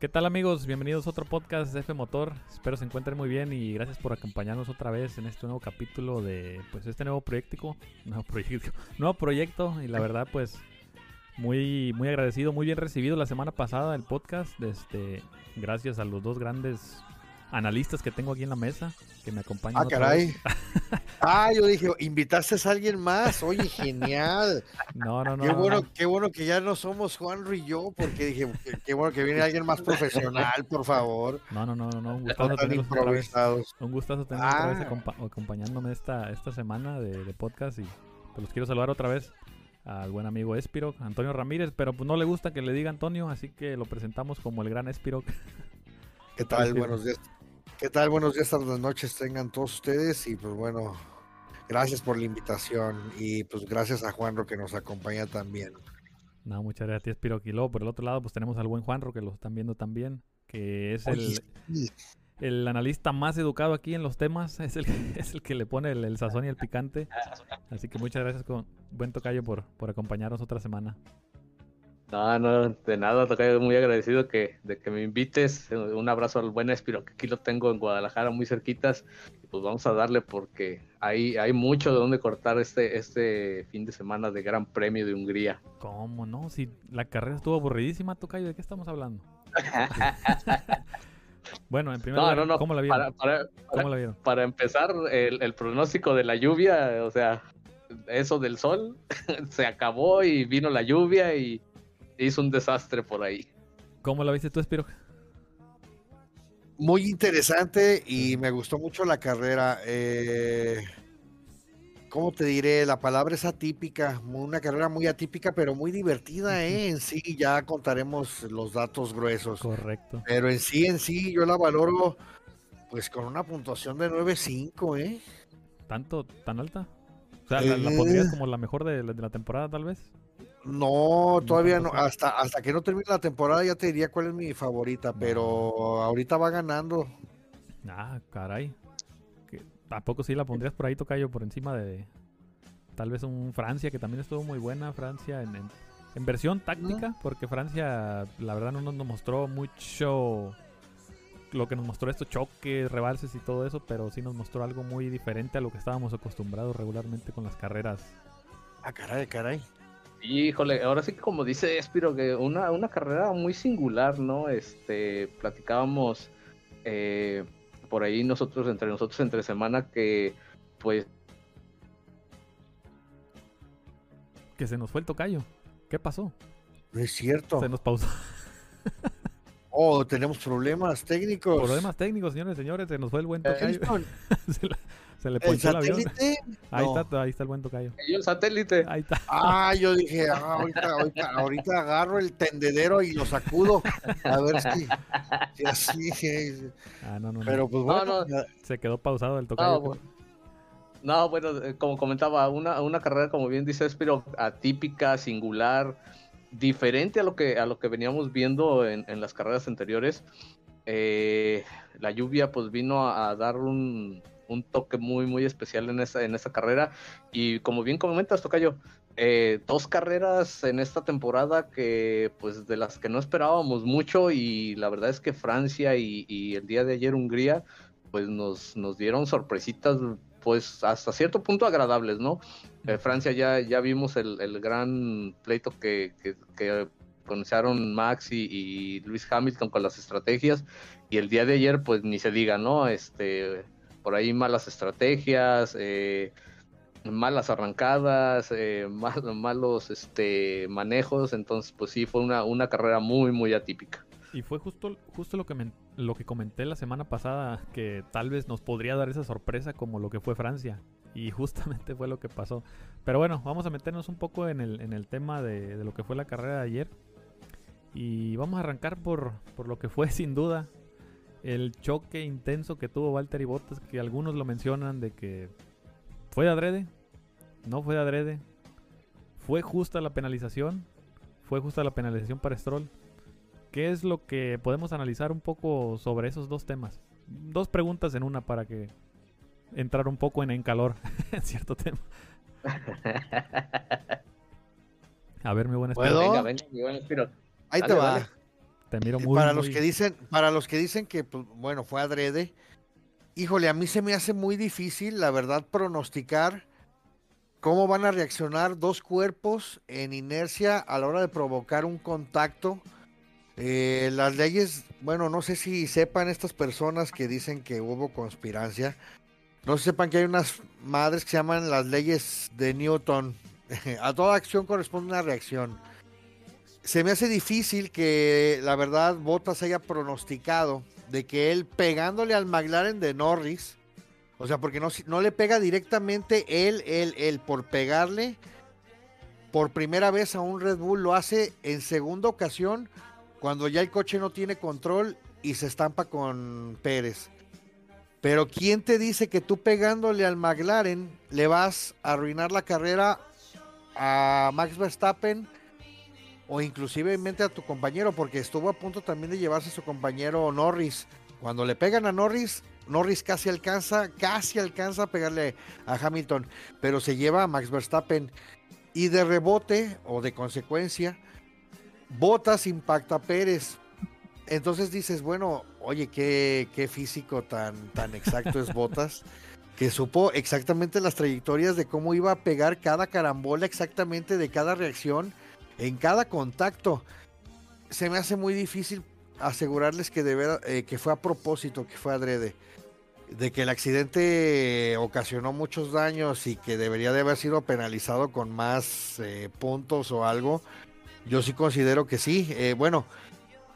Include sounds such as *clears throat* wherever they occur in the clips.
¿Qué tal amigos? Bienvenidos a otro podcast de F Motor. Espero se encuentren muy bien y gracias por acompañarnos otra vez en este nuevo capítulo de pues este nuevo proyecto, *laughs* nuevo proyecto, nuevo proyecto y la verdad pues muy muy agradecido, muy bien recibido la semana pasada el podcast, este gracias a los dos grandes analistas que tengo aquí en la mesa que me acompañan. Ah, caray. *laughs* ah, yo dije, invitaste a alguien más. Oye, genial. No, no, no. Qué bueno, qué bueno que ya no somos Juan y yo, porque dije, qué, bueno que viene alguien más profesional, por favor. No, no, no, no. Un gustazo tenerlos otra vez. Un gustazo tenerlos otra vez acompañándome esta, esta semana de, podcast y pues los quiero saludar otra vez al buen amigo Espiro, Antonio Ramírez, pero pues no le gusta que le diga Antonio, así que lo presentamos como el gran Espiro. ¿Qué tal? Buenos días. ¿Qué tal? Buenos días, tardes, noches tengan todos ustedes y pues bueno, gracias por la invitación y pues gracias a Juanro que nos acompaña también. No, muchas gracias, Piroquilo. Por el otro lado, pues tenemos al buen Juanro que lo están viendo también, que es el, el analista más educado aquí en los temas, es el, *laughs* es el que le pone el, sazón y el picante. Así que muchas gracias, con buen tocayo, por, por acompañarnos otra semana. No, no, de nada, tocayo muy agradecido que, de que me invites. Un abrazo al buen Espiro, que aquí lo tengo en Guadalajara, muy cerquitas. Y pues vamos a darle porque hay, hay mucho de donde cortar este, este fin de semana de Gran Premio de Hungría. ¿Cómo no? Si la carrera estuvo aburridísima, Tocayo, ¿de qué estamos hablando? *laughs* bueno, en primer lugar, ¿cómo la vieron? Para, ¿Cómo la vieron? para empezar, el, el pronóstico de la lluvia, o sea, eso del sol, *laughs* se acabó y vino la lluvia y hizo un desastre por ahí. ¿Cómo la viste tú, Espiro? Muy interesante y me gustó mucho la carrera. Eh, ¿Cómo te diré? La palabra es atípica, una carrera muy atípica, pero muy divertida, ¿eh? En sí, ya contaremos los datos gruesos. Correcto. Pero en sí, en sí, yo la valoro pues con una puntuación de 9.5, ¿eh? ¿Tanto, tan alta? O sea, ¿la, la pondrías eh. como la mejor de la temporada, tal vez? No, todavía no. Hasta, hasta que no termine la temporada ya te diría cuál es mi favorita, pero ahorita va ganando. Ah, caray. ¿A poco sí la pondrías por ahí, Tocayo, por encima de tal vez un Francia, que también estuvo muy buena, Francia en, en, versión táctica, porque Francia la verdad no nos mostró mucho lo que nos mostró estos choques, rebalses y todo eso, pero sí nos mostró algo muy diferente a lo que estábamos acostumbrados regularmente con las carreras. Ah, caray, caray. Híjole, ahora sí que como dice Espiro, que una, una carrera muy singular, ¿no? Este, platicábamos eh, por ahí nosotros, entre nosotros, entre semana, que pues... Que se nos fue el tocayo. ¿Qué pasó? No es cierto. Se nos pausó. oh, tenemos problemas técnicos. Problemas técnicos, señores y señores. Se nos fue el buen tocayo. *laughs* Se le ponchó el, avión. *laughs* Ahí, está, ahí está el buen tocayo. ¿Y el satélite? Ahí está. Ah, yo dije, *laughs* ah, ahorita, ahorita, ahorita, agarro el tendedero y lo sacudo. A ver si, si así. Ah, no, no, Pero pues bueno. Se quedó pausado el tocayo. No, bueno, eh, como comentaba, una, una carrera, como bien dices, pero atípica, singular, diferente a lo que, a lo que veníamos viendo en, en las carreras anteriores. Eh, la lluvia pues vino a dar un, un toque muy, muy especial en esa, en esa carrera. Y como bien comentas, Tocayo, eh, dos carreras en esta temporada que, pues, de las que no esperábamos mucho. Y la verdad es que Francia y, el día de ayer Hungría, pues nos, nos dieron sorpresitas, pues, hasta cierto punto agradables, ¿no? Eh, Francia ya, ya vimos el, gran pleito que, que, que pronunciaron Max y, y, Luis Hamilton con las estrategias y el día de ayer pues ni se diga, ¿no? Este por ahí malas estrategias, eh, malas arrancadas, eh, *laughs* malos este, manejos, entonces pues sí fue una, carrera muy muy atípica. Y fue justo, justo lo, que lo que comenté la semana pasada, que tal vez nos podría dar esa sorpresa como lo que fue Francia. Y *laughs* justamente fue lo que pasó. Pero bueno, vamos a meternos un poco en el, en el tema de, de lo que fue la carrera de ayer. Y vamos a arrancar por, por lo que fue *laughs* sin duda el choque intenso que tuvo Walter y Bottas, que algunos lo mencionan de que fue de adrede, no fue de adrede, fue justa la penalización, fue justa la penalización para Stroll. ¿Qué es lo que podemos analizar un poco sobre esos dos temas? Dos preguntas en una para que entrar un poco en, en calor *laughs* en cierto tema. *laughs* A ver, mi buen Espiro. Venga, venga, mi buen Ahí te va. Te miro muy. para los muy- que dicen, para los que dicen que, pues, bueno, fue adrede, híjole, a mí se me hace muy difícil, la verdad, pronosticar cómo van a reaccionar dos cuerpos en inercia a la hora de provocar un contacto. Eh, las leyes, bueno, no sé si sepan estas personas que dicen que hubo conspirancia, no sepan que hay unas madres que se llaman las leyes de Newton. *laughs* A toda acción corresponde una reacción. Se me hace difícil que la verdad Bottas haya pronosticado de que él pegándole al McLaren de Norris, o sea, porque no, no le pega directamente él, él, él, por pegarle por primera vez a un Red Bull, lo hace en segunda ocasión cuando ya el coche no tiene control y se estampa con Pérez. Pero ¿quién te dice que tú pegándole al McLaren le vas a arruinar la carrera a Max Verstappen o inclusivemente a tu compañero? Porque estuvo a punto también de llevarse a su compañero Norris. Cuando le pegan a Norris, Norris casi alcanza, casi alcanza a pegarle a Hamilton, pero se lleva a Max Verstappen. Y de rebote o de consecuencia, Botas impacta a Pérez. Entonces dices, bueno, oye, qué, qué físico tan, tan exacto es Botas, *laughs* que supo exactamente las trayectorias de cómo iba a pegar cada carambola, exactamente de cada reacción, en cada contacto. Se me hace muy difícil asegurarles que, de ver- eh, que fue a propósito, que fue adrede, de que el accidente ocasionó muchos daños y que debería de haber sido penalizado con más eh, puntos o algo. Yo sí considero que sí. Eh, bueno,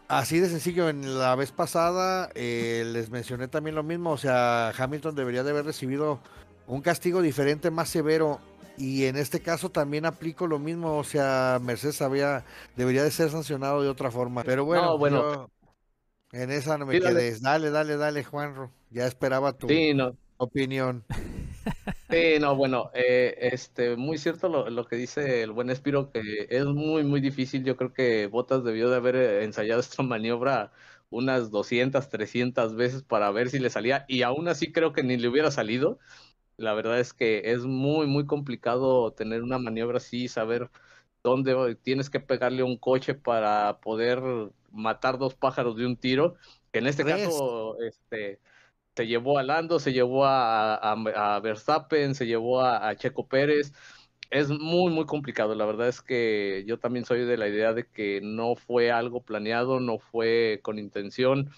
así de sencillo, en la vez pasada eh, les mencioné también lo mismo. O sea, Hamilton debería de haber recibido un castigo diferente, más severo. Y en este caso también aplico lo mismo. O sea, Mercedes había, debería de ser sancionado de otra forma. Pero bueno, No, bueno. yo en esa no me Sí, dale. quedé. Dale, dale, dale, Juanro. Ya esperaba tu Sí, no, opinión. Sí, no, bueno, eh, este, muy cierto lo, lo que dice el buen Espiro, que es muy, muy difícil. Yo creo que Bottas debió de haber eh, ensayado *laughs* esta maniobra unas 200, 300 veces para ver si le salía, y aún así creo que ni le hubiera salido. La verdad es que es muy, muy complicado tener una maniobra así, saber dónde tienes que pegarle un coche para poder matar dos pájaros de un tiro. En este Tres. caso, este se llevó a Lando, se llevó a, a- a Verstappen, se llevó a, a Checo Pérez. Es muy, muy complicado. La verdad es que yo también soy de la idea de que no fue algo planeado, no fue con intención.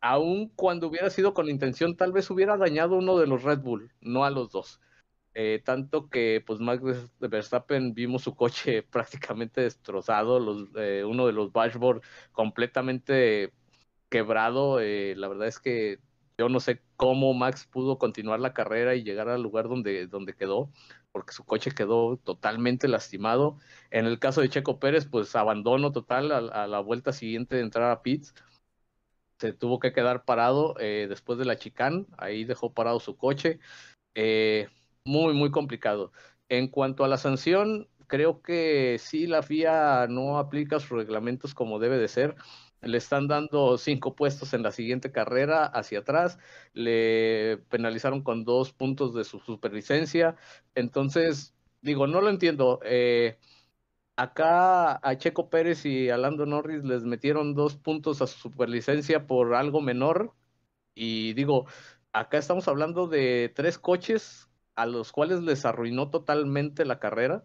Aun cuando hubiera sido con intención, tal vez hubiera dañado uno de los Red Bull, no a los dos. Eh, tanto que, pues, Max Verstappen vimos su coche *laughs* prácticamente destrozado, eh, uno de los dashboard completamente quebrado. eh, la verdad es que yo no sé cómo Max pudo continuar la carrera y llegar al lugar donde, donde quedó, porque su coche quedó totalmente lastimado. En el caso de Checo Pérez, pues abandono total a, a la vuelta siguiente de entrar a pits. Se tuvo que quedar parado eh, después de la chicane, ahí dejó parado su coche. Eh, muy, muy complicado. En cuanto a la sanción, creo que sí, la FIA no aplica sus reglamentos como debe de ser. Le están dando cinco puestos en la siguiente carrera hacia atrás. Le penalizaron con dos puntos de su superlicencia. Entonces, digo, no lo entiendo. Eh, acá a Checo Pérez y a Lando Norris les metieron dos puntos a su superlicencia por algo menor. Y digo, acá estamos hablando de tres coches a los cuales les arruinó totalmente la carrera.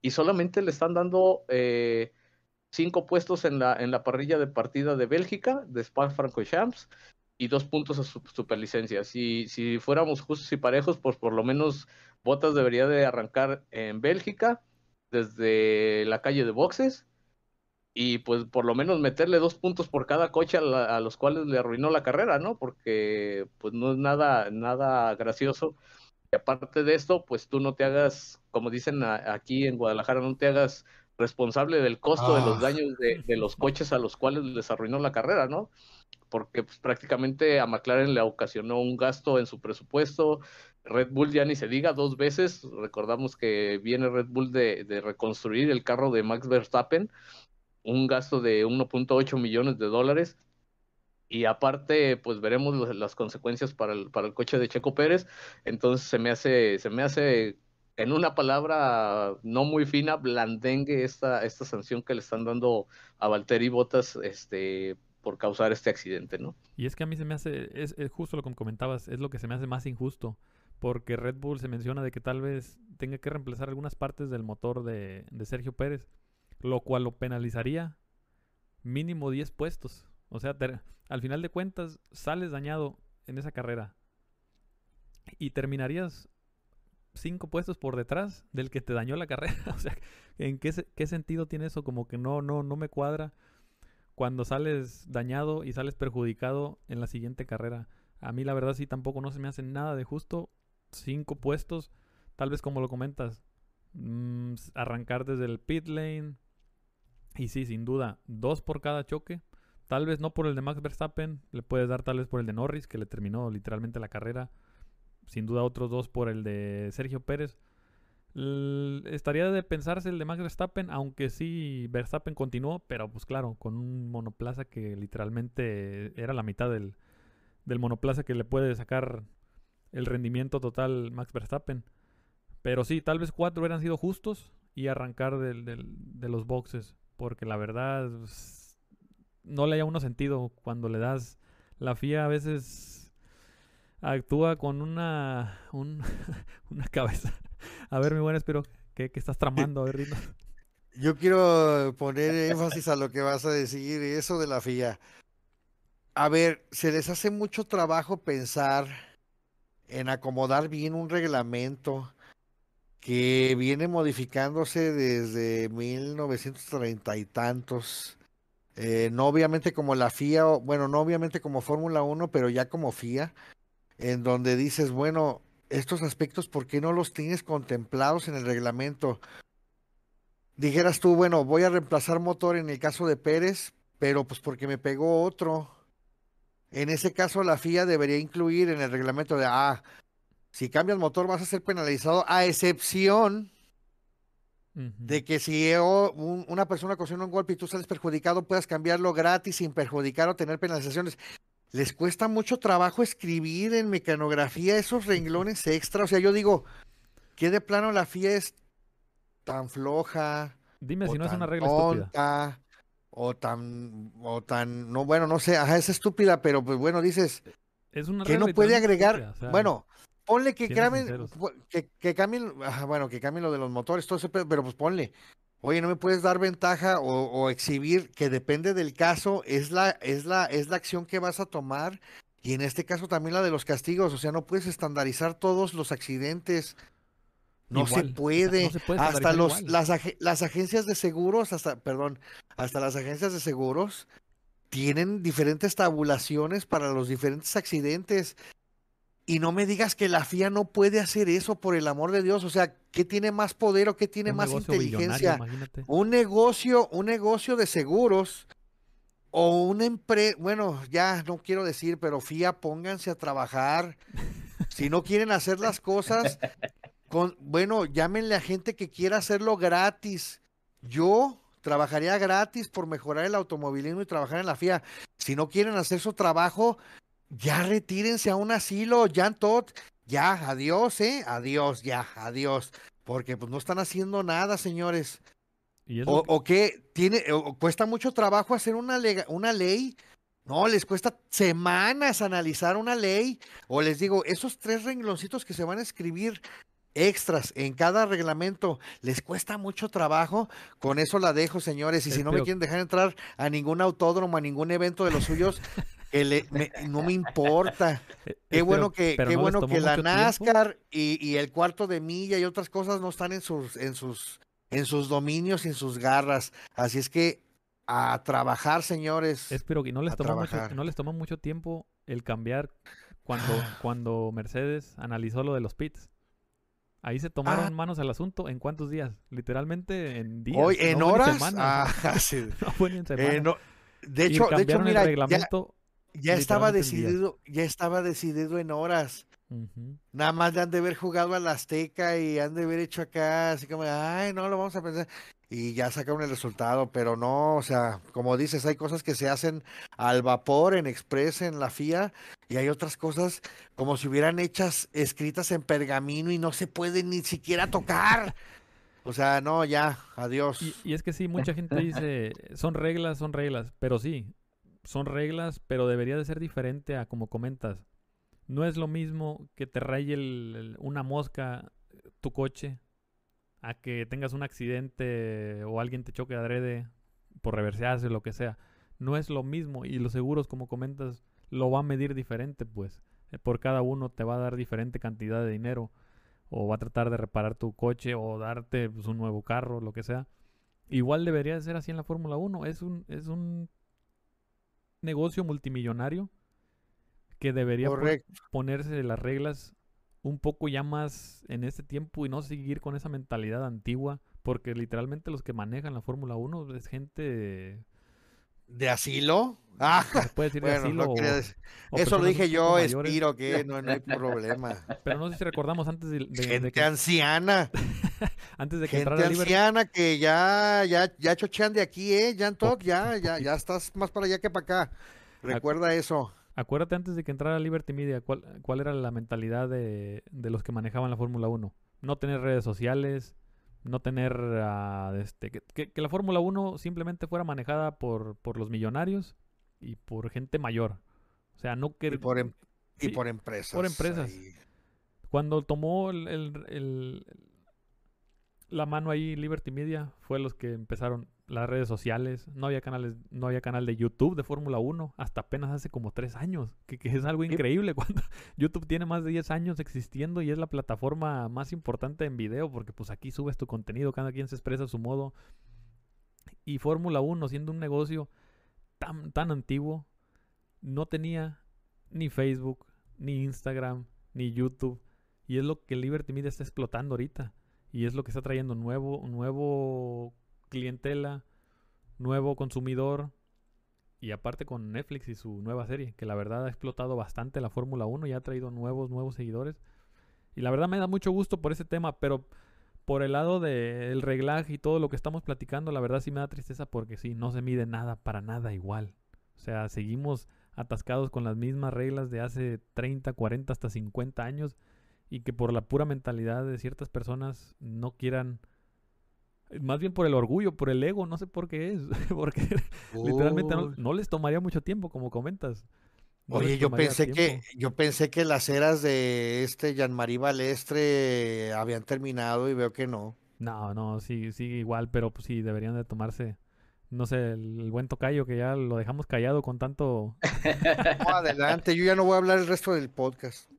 Y solamente le están dando eh, cinco puestos en la, en la parrilla de partida de Bélgica, de Spa-Francorchamps, y dos puntos a su superlicencia. Si, si fuéramos justos y parejos, pues por lo menos Bottas debería de arrancar en Bélgica, desde la calle de boxes, y pues por lo menos meterle dos puntos por cada coche a, la- a los cuales le arruinó la carrera, ¿no? Porque pues no es nada, nada gracioso. Y aparte de esto, pues tú no te hagas, como dicen a- aquí en Guadalajara, no te hagas responsable del costo de los Ah. daños de, de los coches a los cuales les arruinó la carrera, ¿no? Porque pues, prácticamente a McLaren le ocasionó un gasto en su presupuesto. Red Bull ya ni se diga dos veces. Recordamos que viene Red Bull de, de reconstruir el carro de Max Verstappen, un gasto de 1.8 millones de dólares. Y aparte, pues veremos las consecuencias para el, para el coche de Checo Pérez. Entonces se me hace, se me hace en una palabra no muy fina, blandengue esta, esta sanción que le están dando a Valtteri Bottas este, por causar este accidente, ¿no? Y es que a mí se me hace, es, justo lo que comentabas, es lo que se me hace más injusto, porque Red Bull se menciona de que tal vez tenga que reemplazar algunas partes del motor de, Sergio Pérez, lo cual lo penalizaría mínimo 10 puestos. O sea, al final de cuentas, sales dañado en esa carrera y terminarías cinco puestos por detrás del que te dañó la carrera. *laughs* o sea, ¿en qué, qué, sentido tiene eso? Como que no, no, no me cuadra cuando sales dañado y sales perjudicado en la siguiente carrera. A mí la verdad sí tampoco no se me hace nada de justo. Cinco puestos, tal vez como lo comentas, mm, arrancar desde el pit lane. Y sí, sin duda, dos por cada choque. Tal vez no por el de Max Verstappen, le puedes dar tal vez por el de Norris, que le terminó literalmente la carrera sin duda otros dos por el de Sergio Pérez. estaría de pensarse el de Max Verstappen, aunque sí Verstappen continuó, pero pues claro, con un monoplaza que literalmente era la mitad del, del monoplaza que le puede sacar el rendimiento total Max Verstappen. Pero sí, tal vez cuatro hubieran sido justos y arrancar del, de los boxes, porque la verdad pues, no le haya uno sentido cuando le das la FIA a veces actúa con una, *laughs* una cabeza. A ver, mi buen espero, ¿qué, estás tramando? A ver, *laughs* Yo quiero poner énfasis a lo que vas a decir, eso de la FIA. A ver, se les hace mucho trabajo pensar en acomodar bien un reglamento que viene modificándose desde 1930 y tantos. Eh, no obviamente como la FIA, bueno, no obviamente como Fórmula 1, pero ya como FIA en donde dices, bueno, estos aspectos, ¿por qué no los tienes contemplados en el reglamento? Dijeras tú, bueno, voy a reemplazar motor en el caso de Pérez, pero pues porque me pegó otro. En ese caso, la FIA debería incluir en el reglamento de, ah, si cambias motor vas a ser penalizado, a excepción de que si una persona ocasiona un golpe y tú sales perjudicado, puedas cambiarlo gratis sin perjudicar o tener penalizaciones les cuesta mucho trabajo escribir en mecanografía esos renglones extra. O sea, yo digo, ¿qué de plano la FIA es tan floja? Dime si no es una regla estúpida. O tan, o tan, no, bueno, no sé, ajá, es estúpida, pero pues bueno, dices, es una que no puede agregar, bueno, ponle que cambien, que, que, cambien, bueno, que cambien lo de los motores, todo eso, pero pues ponle, Oye, no me puedes dar ventaja o, exhibir que depende del caso, es la, es la, es la acción que vas a tomar. Y en este caso también la de los castigos, o sea, no puedes estandarizar todos los accidentes. No se puede. hasta los, las, las agencias de seguros, hasta, perdón, hasta las agencias de seguros tienen diferentes tabulaciones para los diferentes accidentes. Y no me digas que la FIA no puede hacer eso, por el amor de Dios. O sea, ¿qué tiene más poder o qué tiene más inteligencia? Un negocio, un negocio de seguros o una empresa, bueno, ya no quiero decir, pero FIA, pónganse a trabajar. si no quieren hacer las cosas, con, bueno, llámenle a gente que quiera hacerlo gratis. Yo trabajaría gratis por mejorar el automovilismo y trabajar en la FIA. Si no quieren hacer su trabajo, ya retírense a un asilo, Jan Todd, ya, adiós, eh, adiós, ya, adiós, porque pues no están haciendo nada, señores. o, que... tiene, cuesta mucho trabajo hacer una, una ley. No, les cuesta semanas analizar una ley. O les digo, esos tres rengloncitos que se van a escribir extras en cada reglamento les cuesta mucho trabajo. Con eso la dejo, señores. Y si no me quieren dejar entrar a ningún autódromo, a ningún evento de los suyos, *laughs* no me importa. Eh, qué bueno que, qué bueno que la NASCAR y, el cuarto de milla y otras cosas no están en sus, en sus, en sus dominios y en sus garras. Así es que a trabajar, señores. Espero que no les tomó mucho, no les tomó mucho tiempo el cambiar cuando, cuando Mercedes analizó lo de los pits. Ahí se tomaron ah. manos al asunto. ¿En cuántos días? Literalmente en días. Hoy, en horas. Ah, *laughs* no de hecho, de hecho, mira, reglamento ya estaba decidido, ya estaba decidido en horas. Nada más le han de haber jugado a la Azteca y han de haber hecho acá, así como, ay, no lo vamos a pensar. Y ya sacaron el resultado, pero no, o sea, como dices, hay cosas que se hacen al vapor, en Express, en la FIA, Y hay otras cosas como si hubieran hechas, escritas en pergamino y no se pueden ni siquiera tocar. O sea, no, ya, adiós. Y, y es que sí, mucha gente dice, *laughs* son reglas, son reglas, pero sí, son reglas, pero debería de ser diferente a como comentas. No es lo mismo que te raye el- el- una mosca tu coche a que tengas un accidente o alguien te choque adrede por reversearse o lo que sea. No es lo mismo y los seguros, como comentas, lo va a medir diferente, pues. Eh, Por cada uno te va a dar diferente cantidad de dinero o va a tratar de reparar tu coche o darte pues, un nuevo carro, lo que sea. Igual debería de ser así en la Fórmula 1. Es un, es un negocio multimillonario que debería Correcto. ponerse las reglas un poco ya más en este tiempo y no seguir con esa mentalidad antigua, porque literalmente los que manejan la Fórmula 1 es gente, ¿De asilo? Ah, puede decir de asilo no o- decir- o Eso lo dije yo, Espiro, que *laughs* no, no hay problema. Pero no sé si recordamos antes de, de- de Gente que, *laughs* anciana, antes de que gente entrara Liber- anciana que ya, ya, ya chochean de aquí, ¿eh? Jan Todd, ya, ya, ya estás más para allá que para acá. Recuerda eso. Acuérdate antes de que entrara Liberty Media, ¿cuál, cuál era la mentalidad de, de los que manejaban la Fórmula 1? No tener redes sociales, no tener... ah, este, que, que- que la Fórmula 1 simplemente fuera manejada por, por los millonarios y por gente mayor. O sea, no que... Y por, em- y por empresas. por empresas. ahí. Cuando tomó el, el- el- la mano ahí Liberty Media, fue los que empezaron las redes sociales. No había canales, no había canal de YouTube de Fórmula 1 hasta apenas hace como tres años, que, que es algo increíble *laughs* cuando YouTube tiene más de 10 años existiendo y es la plataforma más importante en video, porque pues aquí subes tu contenido, cada quien se expresa a su modo. Y Fórmula 1, siendo un negocio tan, tan antiguo, no tenía ni Facebook, ni Instagram, ni YouTube. Y es lo que Liberty Media está explotando ahorita. Y es lo que está trayendo nuevo, nuevo clientela, nuevo consumidor. Y aparte con Netflix y su nueva serie, que la verdad ha explotado bastante la Fórmula 1 y ha traído nuevos, nuevos seguidores. Y la verdad me da mucho gusto por ese tema, pero por el lado del reglaje y todo lo que estamos platicando, la verdad sí me da tristeza porque sí, no se mide nada, para nada igual. O sea, seguimos atascados con las mismas reglas de hace 30, 40, hasta 50 años y que por la pura mentalidad de ciertas personas no quieran, eh, más bien por el orgullo, por el ego, no sé por qué es, *laughs* porque literalmente no, les tomaría mucho tiempo, como comentas. No Oye, yo pensé que, yo pensé que las eras de este Jean-Marie Balestre habían terminado y veo que no. No, no, sí, sigue igual, pero pues sí, deberían de tomarse, no sé, el, el buen tocayo que ya lo dejamos callado con tanto... *laughs* No, adelante, yo ya no voy a hablar el resto del podcast.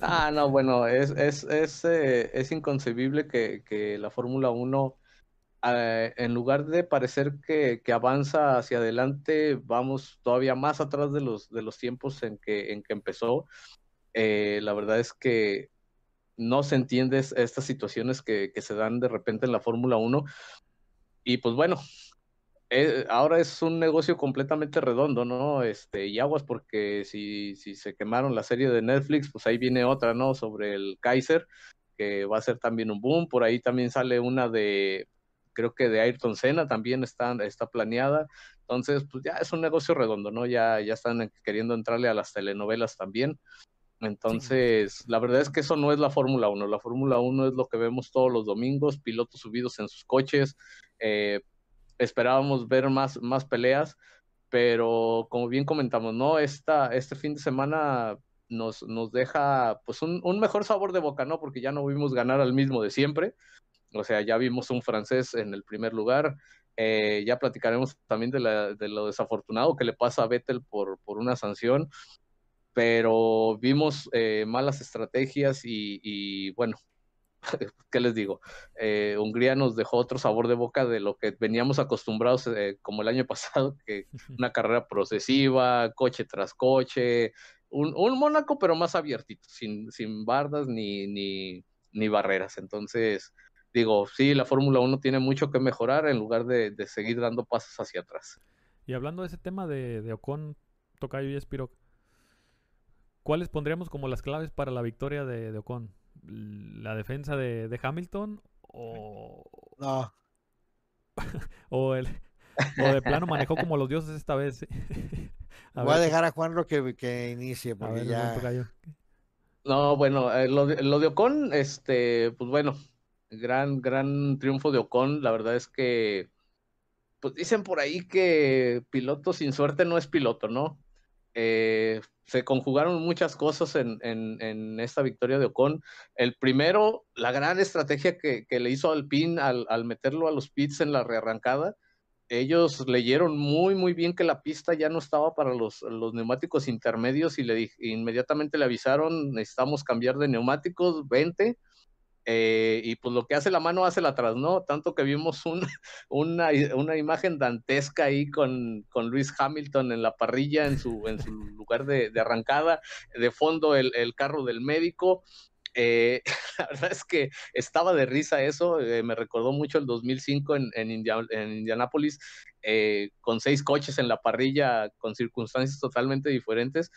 Ah, no, bueno, es, es, es, eh, es inconcebible que, que la Fórmula 1, eh, en lugar de parecer que, que avanza hacia adelante, vamos todavía más atrás de los, de los tiempos en que, en que empezó. Eh, la verdad es que no se entiende es- estas situaciones que, que se dan de repente en la Fórmula 1. Y pues bueno, eh, ahora es un negocio completamente redondo, ¿no? Este, y aguas porque si, si se quemaron la serie de Netflix, pues ahí viene otra, ¿no? Sobre el Kaiser, que va a ser también un boom. Por ahí también sale una de, creo que de Ayrton Senna también está, está planeada. Entonces, pues ya es un negocio redondo, ¿no? Ya, ya están queriendo entrarle a las telenovelas también. Entonces, la verdad es que eso no es la Fórmula 1. La Fórmula 1 es lo que vemos todos los domingos, pilotos subidos en sus coches. eh, esperábamos ver más, más peleas, pero como bien comentamos, ¿no? Esta, este fin de semana nos, nos deja pues un, un mejor sabor de boca, ¿no? Porque ya no vimos ganar al mismo de siempre. O sea, ya vimos un francés en el primer lugar. Eh, ya platicaremos también de, la, de, lo desafortunado que le pasa a Vettel por, por una sanción, pero vimos eh, malas estrategias y, y, bueno, *laughs* ¿qué les digo? Eh, Hungría nos dejó otro sabor de boca de lo que veníamos acostumbrados eh, como el año *laughs* pasado, que una carrera procesiva, coche tras coche, un, un Mónaco pero más abiertito, sin, sin bardas ni, ni, ni barreras. Entonces, digo, sí, la Fórmula 1 tiene mucho que mejorar en lugar de, de, seguir dando pasos hacia atrás. Y hablando de ese tema de, de Ocon, Tocayo y Espiro, ¿cuáles pondríamos como las claves para la victoria de, de Ocon? ¿La defensa de, de Hamilton o, No. *laughs* o, el, o de plano manejó como los dioses esta vez? *laughs* Voy a dejar a Juan lo que, que inicie, porque ya... No, bueno, eh, lo, de, lo de Ocon, este, pues bueno, gran, gran triunfo de Ocon. La verdad es que, pues dicen por ahí que piloto sin suerte no es piloto, ¿no? Eh, se conjugaron muchas cosas en, esta victoria de Ocon. El primero, la gran estrategia que, que le hizo Alpine al, al, meterlo a los pits en la rearrancada. Ellos leyeron muy, muy bien que la pista ya no estaba para los, los neumáticos intermedios y le, inmediatamente le avisaron, necesitamos cambiar de neumáticos, 20 eh, y pues lo que hace la mano hace la atrás, ¿no? Tanto que vimos un, *laughs* una, una, imagen dantesca ahí con, con Luis Hamilton en la parrilla, en su, en su *laughs* lugar de, de arrancada, de fondo el, el carro del médico. Eh, *laughs* la verdad es que estaba de risa eso, eh, me recordó mucho el 2005 en, en, en Indianápolis, con seis coches en la parrilla, con circunstancias totalmente diferentes,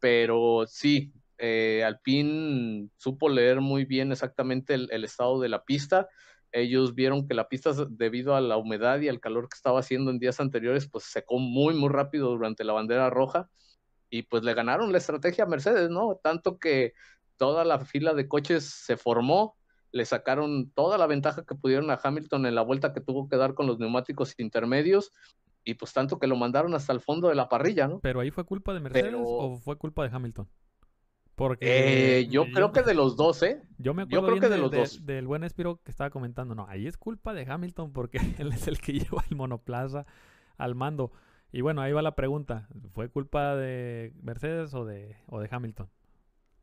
pero sí, eh, Alpine supo leer muy bien exactamente el, estado de la pista. Ellos vieron que la pista, debido a la humedad y al calor que estaba haciendo en días anteriores, pues secó muy, muy rápido durante la bandera roja y pues le ganaron la estrategia a Mercedes, ¿no? Tanto que toda la fila de coches se formó, le sacaron toda la ventaja que pudieron a Hamilton en la vuelta que tuvo que dar con los neumáticos intermedios y pues tanto que lo mandaron hasta el fondo de la parrilla, ¿no? Pero ahí fue culpa de Mercedes o fue culpa de Hamilton? Porque eh, yo, creo que de los dos, ¿eh? Yo me acuerdo creo que de, los dos. del buen Espiro que estaba comentando. No, ahí es culpa de Hamilton porque *laughs* él es el que lleva el monoplaza al mando. Y bueno, ahí va la pregunta. ¿Fue culpa de Mercedes o de, o de Hamilton?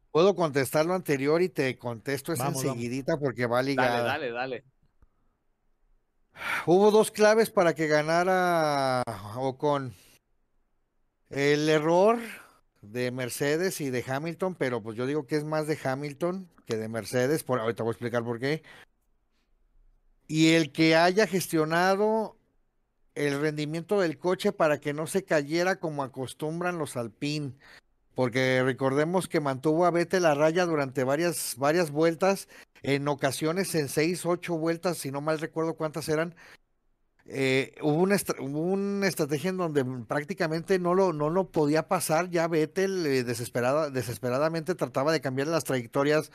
Puedo contestar lo anterior y te contesto esa enseguidita porque va ligada. Dale, dale, dale. Hubo dos claves para que ganara Ocon. El error de Mercedes y de Hamilton, pero pues yo digo que es más de Hamilton que de Mercedes, por ahorita voy a explicar por qué. Y el que haya gestionado el rendimiento del coche para que no se cayera como acostumbran los Alpine, porque recordemos que mantuvo a Vettel la raya durante varias, varias vueltas, en ocasiones en seis, ocho vueltas, si no mal recuerdo cuántas eran, eh, hubo, una una estrategia en donde prácticamente no lo, no lo podía pasar. Ya Vettel eh, desesperada, desesperadamente trataba de cambiar las trayectorias,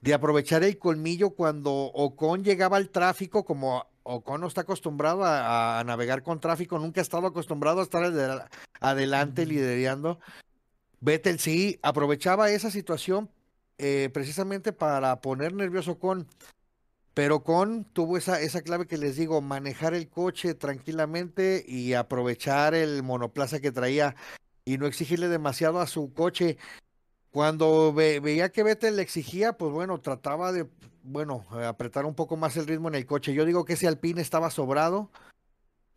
de aprovechar el colmillo cuando Ocon llegaba al tráfico, como Ocon no está acostumbrado a, navegar con tráfico, nunca ha estado acostumbrado a estar adelante liderando. Vettel sí aprovechaba esa situación eh, precisamente para poner nervioso Ocon. Pero con tuvo esa, esa clave que les digo, manejar el coche tranquilamente y aprovechar el monoplaza que traía y no exigirle demasiado a su coche. Cuando veía que Vettel le exigía, pues bueno, trataba de, bueno, apretar un poco más el ritmo en el coche. Yo digo que ese Alpine estaba sobrado,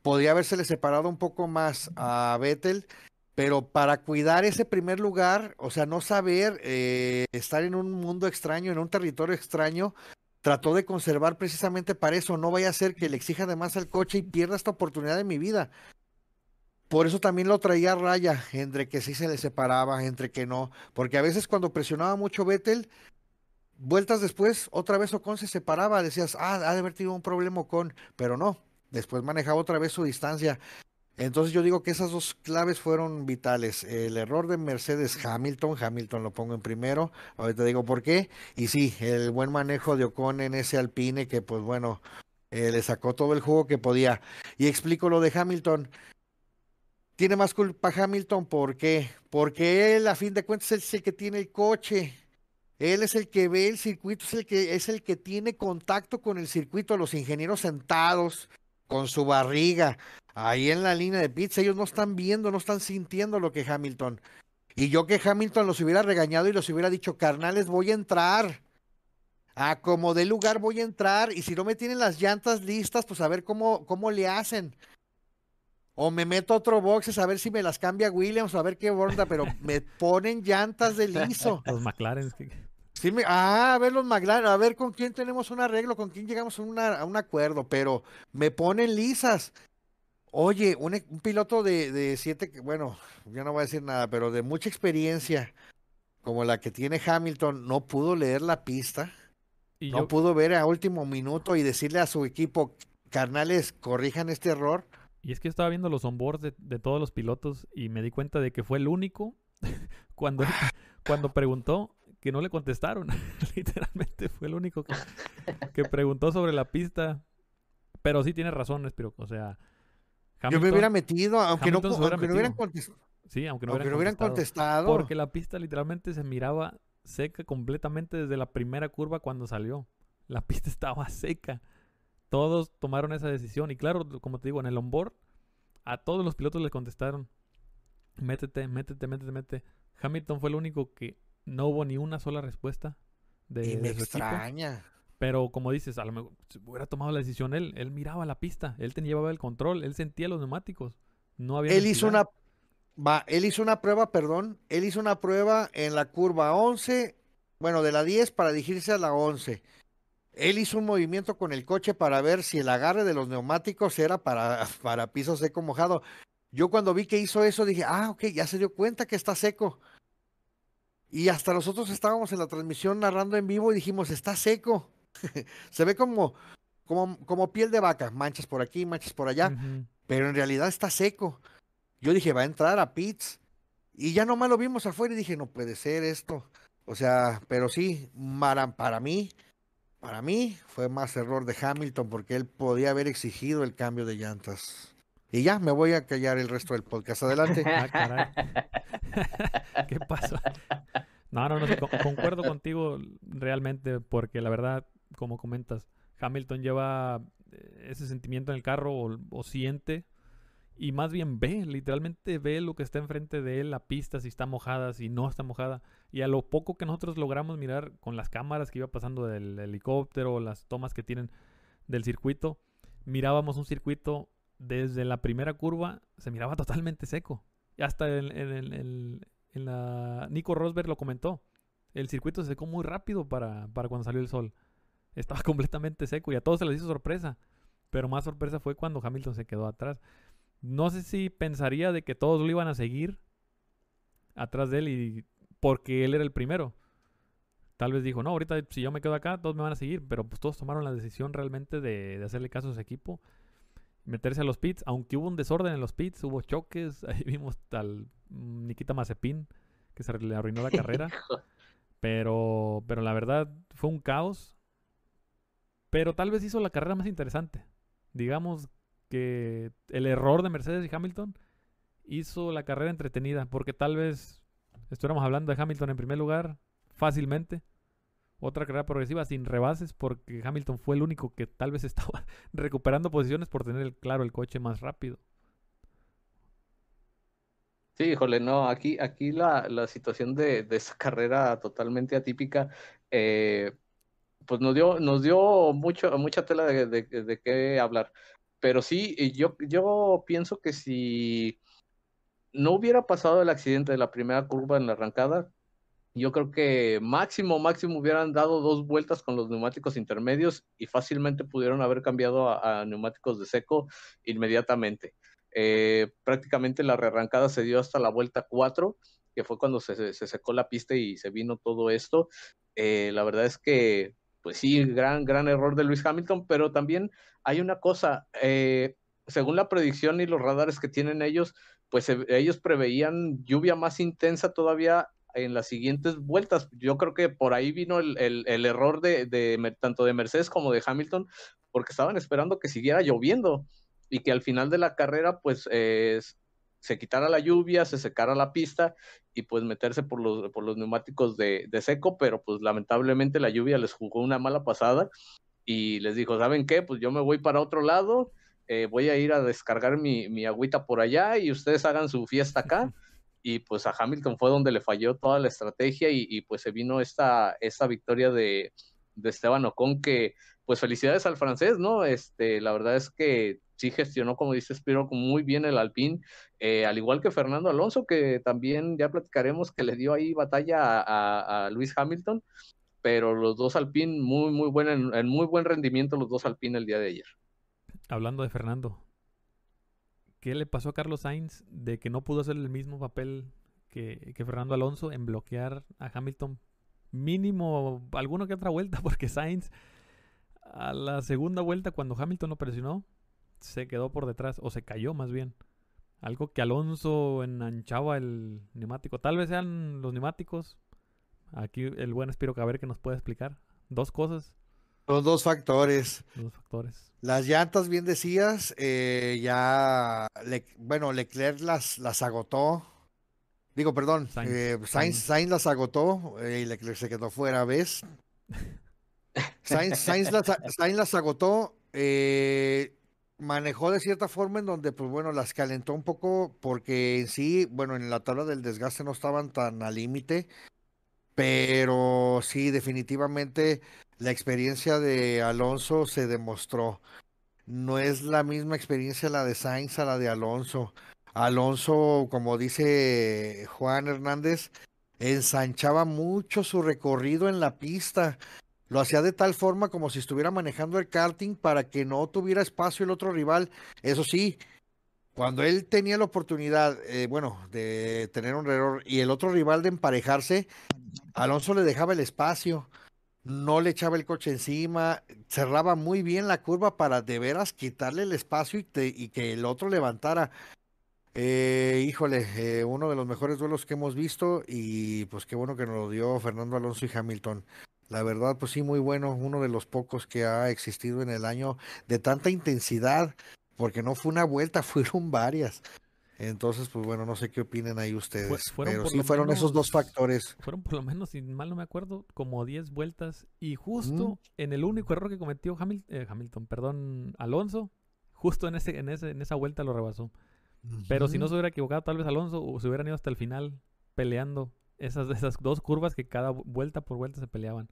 podría habérsele separado un poco más a Vettel, pero para cuidar ese primer lugar, o sea, no saber eh, estar en un mundo extraño, en un territorio extraño, trató de conservar precisamente para eso. No vaya a ser que le exija además al coche y pierda esta oportunidad de mi vida. Por eso también lo traía a raya, entre que sí se le separaba, entre que no. Porque a veces cuando presionaba mucho Vettel, vueltas después, otra vez Ocon se separaba. Decías, ah, ha de haber tenido un problema Ocon. Pero no, después manejaba otra vez su distancia. Entonces yo digo que esas dos claves fueron vitales. El error de Mercedes Hamilton, Hamilton lo pongo en primero, ahorita digo por qué. Y sí, el buen manejo de Ocon en ese Alpine que pues bueno, eh, le sacó todo el jugo que podía. Y explico lo de Hamilton. Tiene más culpa Hamilton, ¿por qué? Porque él a fin de cuentas es el que tiene el coche. Él es el que ve el circuito, es el que es el que tiene contacto con el circuito, los ingenieros sentados con su barriga ahí en la línea de pizza, ellos no están viendo, no están sintiendo lo que Hamilton. Y yo que Hamilton los hubiera regañado y los hubiera dicho, carnales, voy a entrar. A como de lugar voy a entrar. Y si no me tienen las llantas listas, pues a ver cómo, cómo le hacen. O me meto otro boxes a ver si me las cambia Williams, a ver qué onda, pero me ponen llantas de liso. *laughs* Los McLaren. Sí ah, a ver los McLaren, a ver con quién tenemos un arreglo, con quién llegamos a, a un acuerdo, pero me ponen lisas. Oye, un, e, piloto de, de, siete, bueno, ya no voy a decir nada, pero de mucha experiencia, como la que tiene Hamilton, no pudo leer la pista, ¿Y no pudo ver a último minuto y decirle a su equipo, carnales, corrijan este error. Y es que yo estaba viendo los onboards de, de todos los pilotos y me di cuenta de que fue el único *laughs* cuando, cuando preguntó que no le contestaron. *laughs* Literalmente fue el único que, que preguntó sobre la pista. Pero sí tiene razón, Espiro. O sea, yo me hubiera metido, aunque, no, Hamilton se hubiera aunque no hubieran contestado. sí, aunque no, Aunque hubieran contestado. contestado. Porque la pista literalmente se miraba seca completamente desde la primera curva cuando salió. La pista *laughs* estaba seca. Todos tomaron esa decisión. Y claro, como te digo, en el onboard, a todos los pilotos les contestaron: métete, métete, métete, métete. Hamilton fue el único que no hubo ni una sola respuesta de, y me de su equipo. Pero como dices, a lo mejor si hubiera tomado la decisión él. Él miraba la pista, él tenía llevaba el control, él sentía los neumáticos. No había Él hizo una va, él hizo una prueba, perdón, él hizo una prueba en la curva 11, bueno, de la 10 para dirigirse a la 11. Él hizo un movimiento con el coche para ver si el agarre de los neumáticos era para, *laughs* para piso seco mojado. Yo cuando vi que hizo eso dije, ah, ok, ya se dio cuenta que está seco. Y hasta nosotros estábamos en la transmisión narrando en vivo y dijimos, está seco. *laughs* se ve como, como, como piel de vaca, manchas por aquí, manchas por allá pero en realidad está seco. Yo dije, va a entrar a pits. Y ya nomás lo vimos afuera y dije, no puede ser esto. O sea, pero sí, mara- para mí, para mí fue más error de Hamilton porque él podía haber exigido el cambio de llantas. Y ya, me voy a callar el resto del podcast. Adelante. *laughs* Ah, caray. *laughs* ¿Qué pasó? No, no, no, concuerdo contigo realmente, porque la verdad, como comentas, Hamilton lleva eh, ese sentimiento en el carro o, siente, y más bien ve, literalmente ve lo que está enfrente de él, la pista, si está mojada, si no está mojada, y a lo poco que nosotros logramos mirar con las cámaras que iba pasando del helicóptero, las tomas que tienen del circuito, mirábamos un circuito desde la primera curva, se miraba totalmente seco. Y hasta en, en- en- en-. Nico Rosberg lo comentó. El circuito se secó muy rápido para, para cuando salió el sol. Estaba *laughs* completamente seco y a todos se les hizo sorpresa. Pero más sorpresa fue cuando Hamilton se quedó atrás. No sé si pensaría de que todos lo iban a seguir atrás de él y porque él era el primero. Tal vez dijo, no, ahorita si yo me quedo acá, todos me van a seguir. Pero pues todos tomaron la decisión realmente de, de hacerle caso a su equipo meterse a los pits, aunque hubo un desorden en los pits, hubo choques, *laughs* ahí vimos al Nikita Mazepin que se le arruinó la *laughs* carrera, pero pero la verdad fue un caos, pero tal vez hizo la carrera más interesante. Digamos que el error de Mercedes y Hamilton hizo la carrera entretenida, porque tal vez estuviéramos hablando de Hamilton en primer lugar fácilmente. Otra carrera progresiva sin rebases porque Hamilton fue el único que tal vez *laughs* estaba recuperando posiciones por tener claro el coche más rápido. Sí, híjole, no, aquí, aquí la, la situación de, de esa carrera totalmente atípica, eh, pues nos dio, nos dio mucho, mucha tela de, de, qué hablar. Pero sí, yo, yo pienso que si no hubiera pasado el accidente de la primera curva en la arrancada, yo creo que máximo, máximo hubieran dado dos vueltas con los neumáticos intermedios y fácilmente pudieron haber cambiado a, a neumáticos de seco inmediatamente. Eh, prácticamente la rearrancada se dio hasta la vuelta 4, que fue cuando se, se secó la pista y se vino todo esto. Eh, la verdad es que, pues sí, gran, gran error de Luis Hamilton, pero también hay una cosa, eh, según la predicción y los radares que tienen ellos, pues eh, ellos preveían lluvia más intensa todavía en las siguientes vueltas. Yo creo que por ahí vino el, el, error de, de, tanto de Mercedes como de Hamilton, porque estaban esperando que siguiera lloviendo y que al final de la carrera pues eh, se quitara la lluvia, se secara la pista y pues meterse por los, por los neumáticos de, de, seco, pero pues lamentablemente la lluvia les jugó una mala pasada y les dijo, ¿saben qué? Pues yo me voy para otro lado, eh, voy a ir a descargar mi, mi, agüita por allá y ustedes hagan su fiesta acá. Y pues a Hamilton fue donde le falló toda la estrategia y, y pues se vino esta, esta victoria de, de Esteban Ocon que pues felicidades al francés, ¿no? Este, la verdad es que sí gestionó, como dice Spiro, muy bien el Alpine, eh, al igual que Fernando Alonso, que también ya platicaremos que le dio ahí batalla a, Luis Hamilton, pero los dos Alpine muy, muy buen, en, en, muy buen rendimiento los dos Alpine el día de ayer. Hablando de Fernando, ¿qué le pasó a Carlos Sainz de que no pudo hacer el mismo papel que, que Fernando Alonso en bloquear a Hamilton? Mínimo alguna que otra vuelta, *laughs* porque Sainz a la segunda vuelta cuando Hamilton lo presionó, se quedó por detrás, o se cayó más bien. Algo que Alonso enanchaba el neumático. Tal vez sean los neumáticos. Aquí el buen Espiro Caber que nos puede explicar. Dos cosas. Son dos factores. Dos factores. Las llantas, bien decías, eh, ya, bueno, Leclerc las, las agotó. Digo, perdón, Sainz, eh, Sainz, las agotó eh, y Leclerc se quedó fuera, ¿ves? *laughs* Sainz, Sainz, las, *laughs* Sainz las agotó. Eh, manejó de cierta forma en donde, pues bueno, las calentó un poco porque en sí, bueno, en la tabla del desgaste no estaban tan al límite, pero sí, definitivamente la experiencia de Alonso se demostró. No es la misma experiencia la de Sainz a la de Alonso. Alonso, como dice Juan Hernández, ensanchaba mucho su recorrido en la pista. Lo hacía de tal forma como si estuviera manejando el karting para que no tuviera espacio el otro rival. Eso sí, cuando él tenía la oportunidad, eh, bueno, de tener un error y el otro rival de emparejarse, Alonso le dejaba el espacio, no le echaba el coche encima, cerraba muy bien la curva para de veras quitarle el espacio y, que el otro levantara. Eh, híjole, eh, uno de los mejores duelos que hemos visto y pues qué bueno que nos lo dio Fernando Alonso y Hamilton. La verdad, pues sí, muy bueno, uno de los pocos que ha existido en el año de tanta intensidad, porque no fue una vuelta, *laughs* fueron varias. Entonces, pues bueno, no sé qué opinen ahí ustedes. pero sí fueron esos dos factores. Fueron por lo menos, si mal no me acuerdo, como 10 vueltas. Y justo en el único error que cometió eh, Hamilton, perdón, Alonso, justo en, ese, en, ese, en esa vuelta lo rebasó. Pero si no se hubiera equivocado, tal vez Alonso o se hubieran ido hasta el final peleando esas, esas dos curvas que cada vuelta por vuelta se peleaban.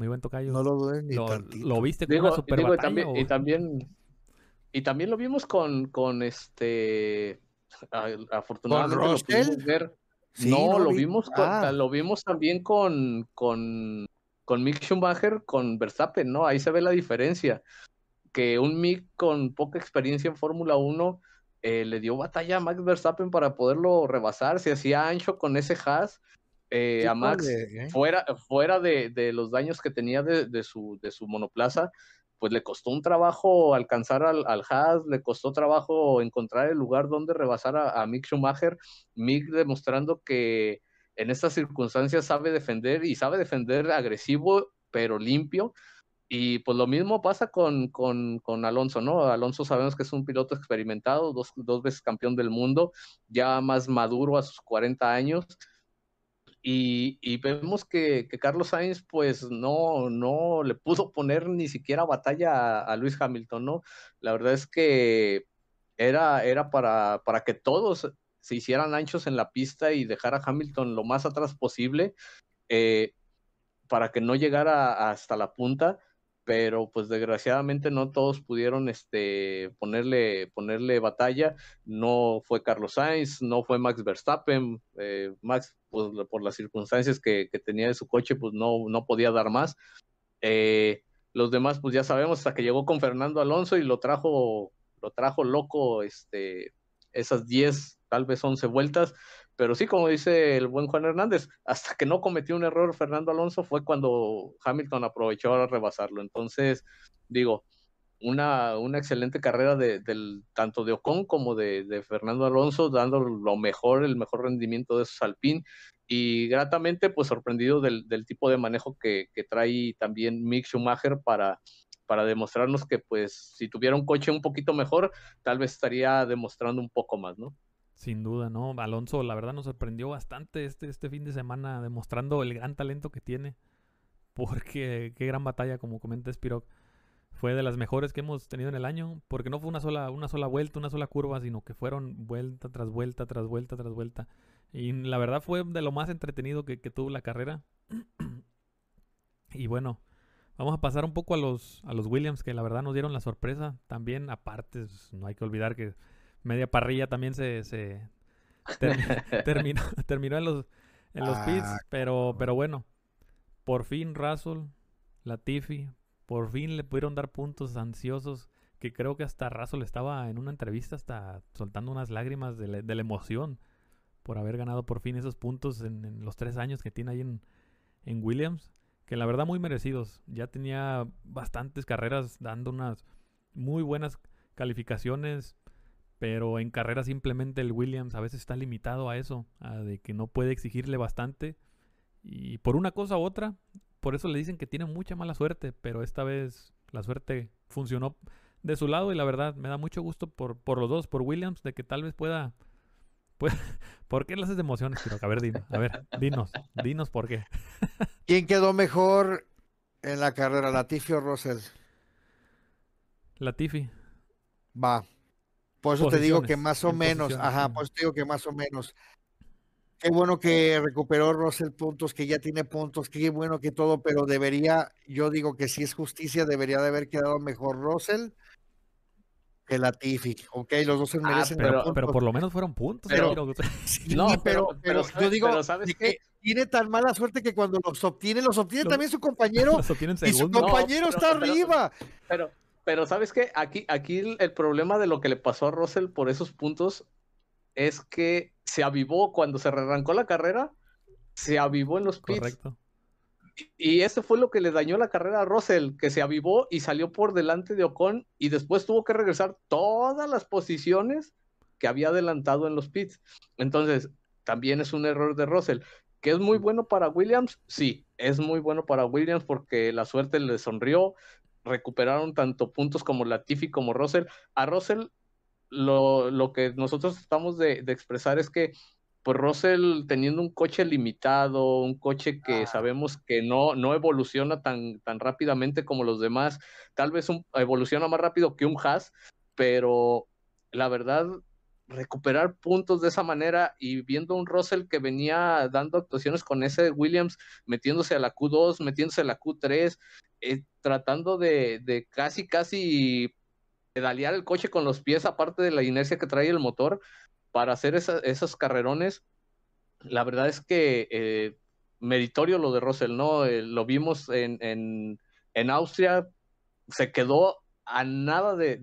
Muy buen tocayo. No lo dudé ni ¿Lo, tantito. ¿Lo viste con una super batalla, y, también, y, también, lo vimos con, con este afortunadamente lo ver. no, lo, vimos ah. lo vimos también con, con, con Mick Schumacher, con Verstappen, ¿no? Ahí se ve la diferencia. Que un Mick con poca experiencia en Fórmula 1 eh, le dio batalla a Max Verstappen para poderlo rebasar. Se hacía ancho con ese Haas eh, a Max ¿eh? fuera, fuera de, de, los daños que tenía de, de, su, de su monoplaza, pues le costó un trabajo alcanzar al, al Haas, le costó trabajo encontrar el lugar donde rebasar a, Mick Schumacher, Mick demostrando que en estas circunstancias sabe defender y sabe defender agresivo pero limpio. Y pues lo mismo pasa con, con, con, Alonso, ¿no? Alonso sabemos que es un piloto experimentado, dos, dos veces campeón del mundo, ya más maduro a sus 40 años, y, vemos que, Carlos Sainz pues no, no le pudo poner ni siquiera batalla a, Luis Hamilton, ¿no? La verdad es que era, era para, para que todos se hicieran anchos en la pista y dejar a Hamilton lo más atrás posible eh, para que no llegara hasta la punta pero pues desgraciadamente no todos pudieron este, ponerle, ponerle batalla. No fue Carlos Sainz, no fue Max Verstappen. Eh, Max, pues, por las circunstancias que, tenía de su coche, pues no, no podía dar más. Eh, los demás, pues ya sabemos, hasta que llegó con Fernando Alonso y lo trajo, lo trajo loco este, esas 10, tal vez 11 vueltas. Pero sí, como dice el buen Juan Hernández, hasta que no cometió un error Fernando Alonso fue cuando Hamilton aprovechó a rebasarlo. Entonces, digo, una, una excelente carrera de, tanto de Ocon como de, Fernando Alonso, dando lo mejor, el mejor rendimiento de esos Alpine. Y gratamente, pues sorprendido del, tipo de manejo que, trae también Mick Schumacher para, para demostrarnos que, pues, si tuviera un coche un poquito mejor, tal vez estaría demostrando un poco más, ¿no? Sin duda, ¿no? Alonso, la verdad, nos sorprendió bastante este, este fin de semana, demostrando el gran talento que tiene. *laughs* Porque qué gran batalla, como comenta Spirock. Fue de las mejores que hemos tenido en el año. Porque no fue una sola, una sola vuelta, una sola curva, sino que fueron vuelta tras vuelta, tras vuelta, tras vuelta. Y la verdad fue de lo más entretenido que, que tuvo la carrera. *clears throat* y bueno, vamos a pasar un poco a los, a los Williams, que la verdad nos dieron la sorpresa. También, aparte, no hay que olvidar que media parrilla también se, se *laughs* *laughs* terminó, terminó en los, en los pits, ah, pero, pero bueno, por fin Russell, Latifi, por fin le pudieron dar puntos ansiosos que creo que hasta Russell estaba en una entrevista hasta soltando unas lágrimas de la, de la emoción por haber ganado por fin esos puntos en, los tres años que tiene ahí en, en Williams, que la verdad muy merecidos. Ya tenía bastantes carreras dando unas muy buenas calificaciones, pero en carrera simplemente el Williams a veces está limitado a eso, a de que no puede exigirle bastante. Y por una cosa u otra, por eso le dicen que tiene mucha mala suerte, pero esta vez la suerte funcionó de su lado y la verdad me da mucho gusto por, por los dos, por Williams, de que tal vez pueda... *laughs* pueda ¿Por qué le haces de emociones, A ver, dinos, a ver, dinos, dinos por qué. *laughs* ¿Quién quedó mejor en la carrera, Latifi o Russell? Latifi. Va. Por eso te digo que más o menos, ajá, por eso te digo que más o menos. Qué bueno que recuperó Russell puntos, que ya tiene puntos, qué bueno que todo, pero debería, yo digo que si es justicia, debería de haber quedado mejor Russell que Latifi. Ok, los dos se ah, merecen. pero, pero, por lo menos fueron puntos. Pero, *laughs* no, pero, pero, yo digo ¿sabes que tiene tan mala suerte que cuando los obtiene, los obtiene también su compañero. *laughs* y su compañero está arriba. Pero, pero ¿sabes qué? Aquí, aquí el, problema de lo que le pasó a Russell por esos puntos es que se avivó cuando se arrancó la carrera, se avivó en los pits. Correcto. Y eso fue lo que le dañó la carrera a Russell, que se avivó y salió por delante de Ocon y después tuvo que regresar todas las posiciones que había adelantado en los pits. Entonces, también es un error de Russell. ¿Que es muy bueno para Williams? Sí, es muy bueno para Williams porque la suerte le sonrió, recuperaron tanto puntos como Latifi como Russell. A Russell lo, lo que nosotros estamos de, expresar es que pues Russell teniendo un coche limitado, un coche que ah. sabemos que no, no evoluciona tan, tan rápidamente como los demás, tal vez evoluciona más rápido que un Haas, pero la verdad recuperar puntos de esa manera y viendo un Russell que venía dando actuaciones con ese Williams, metiéndose a la Q2, metiéndose a la Q3, eh, tratando de, de, casi, casi pedalear el coche con los pies, aparte de la inercia que trae el motor, para hacer esos carrerones. La verdad es que eh, meritorio lo de Russell, ¿no? Eh, lo vimos en, en, en Austria, se quedó a nada de,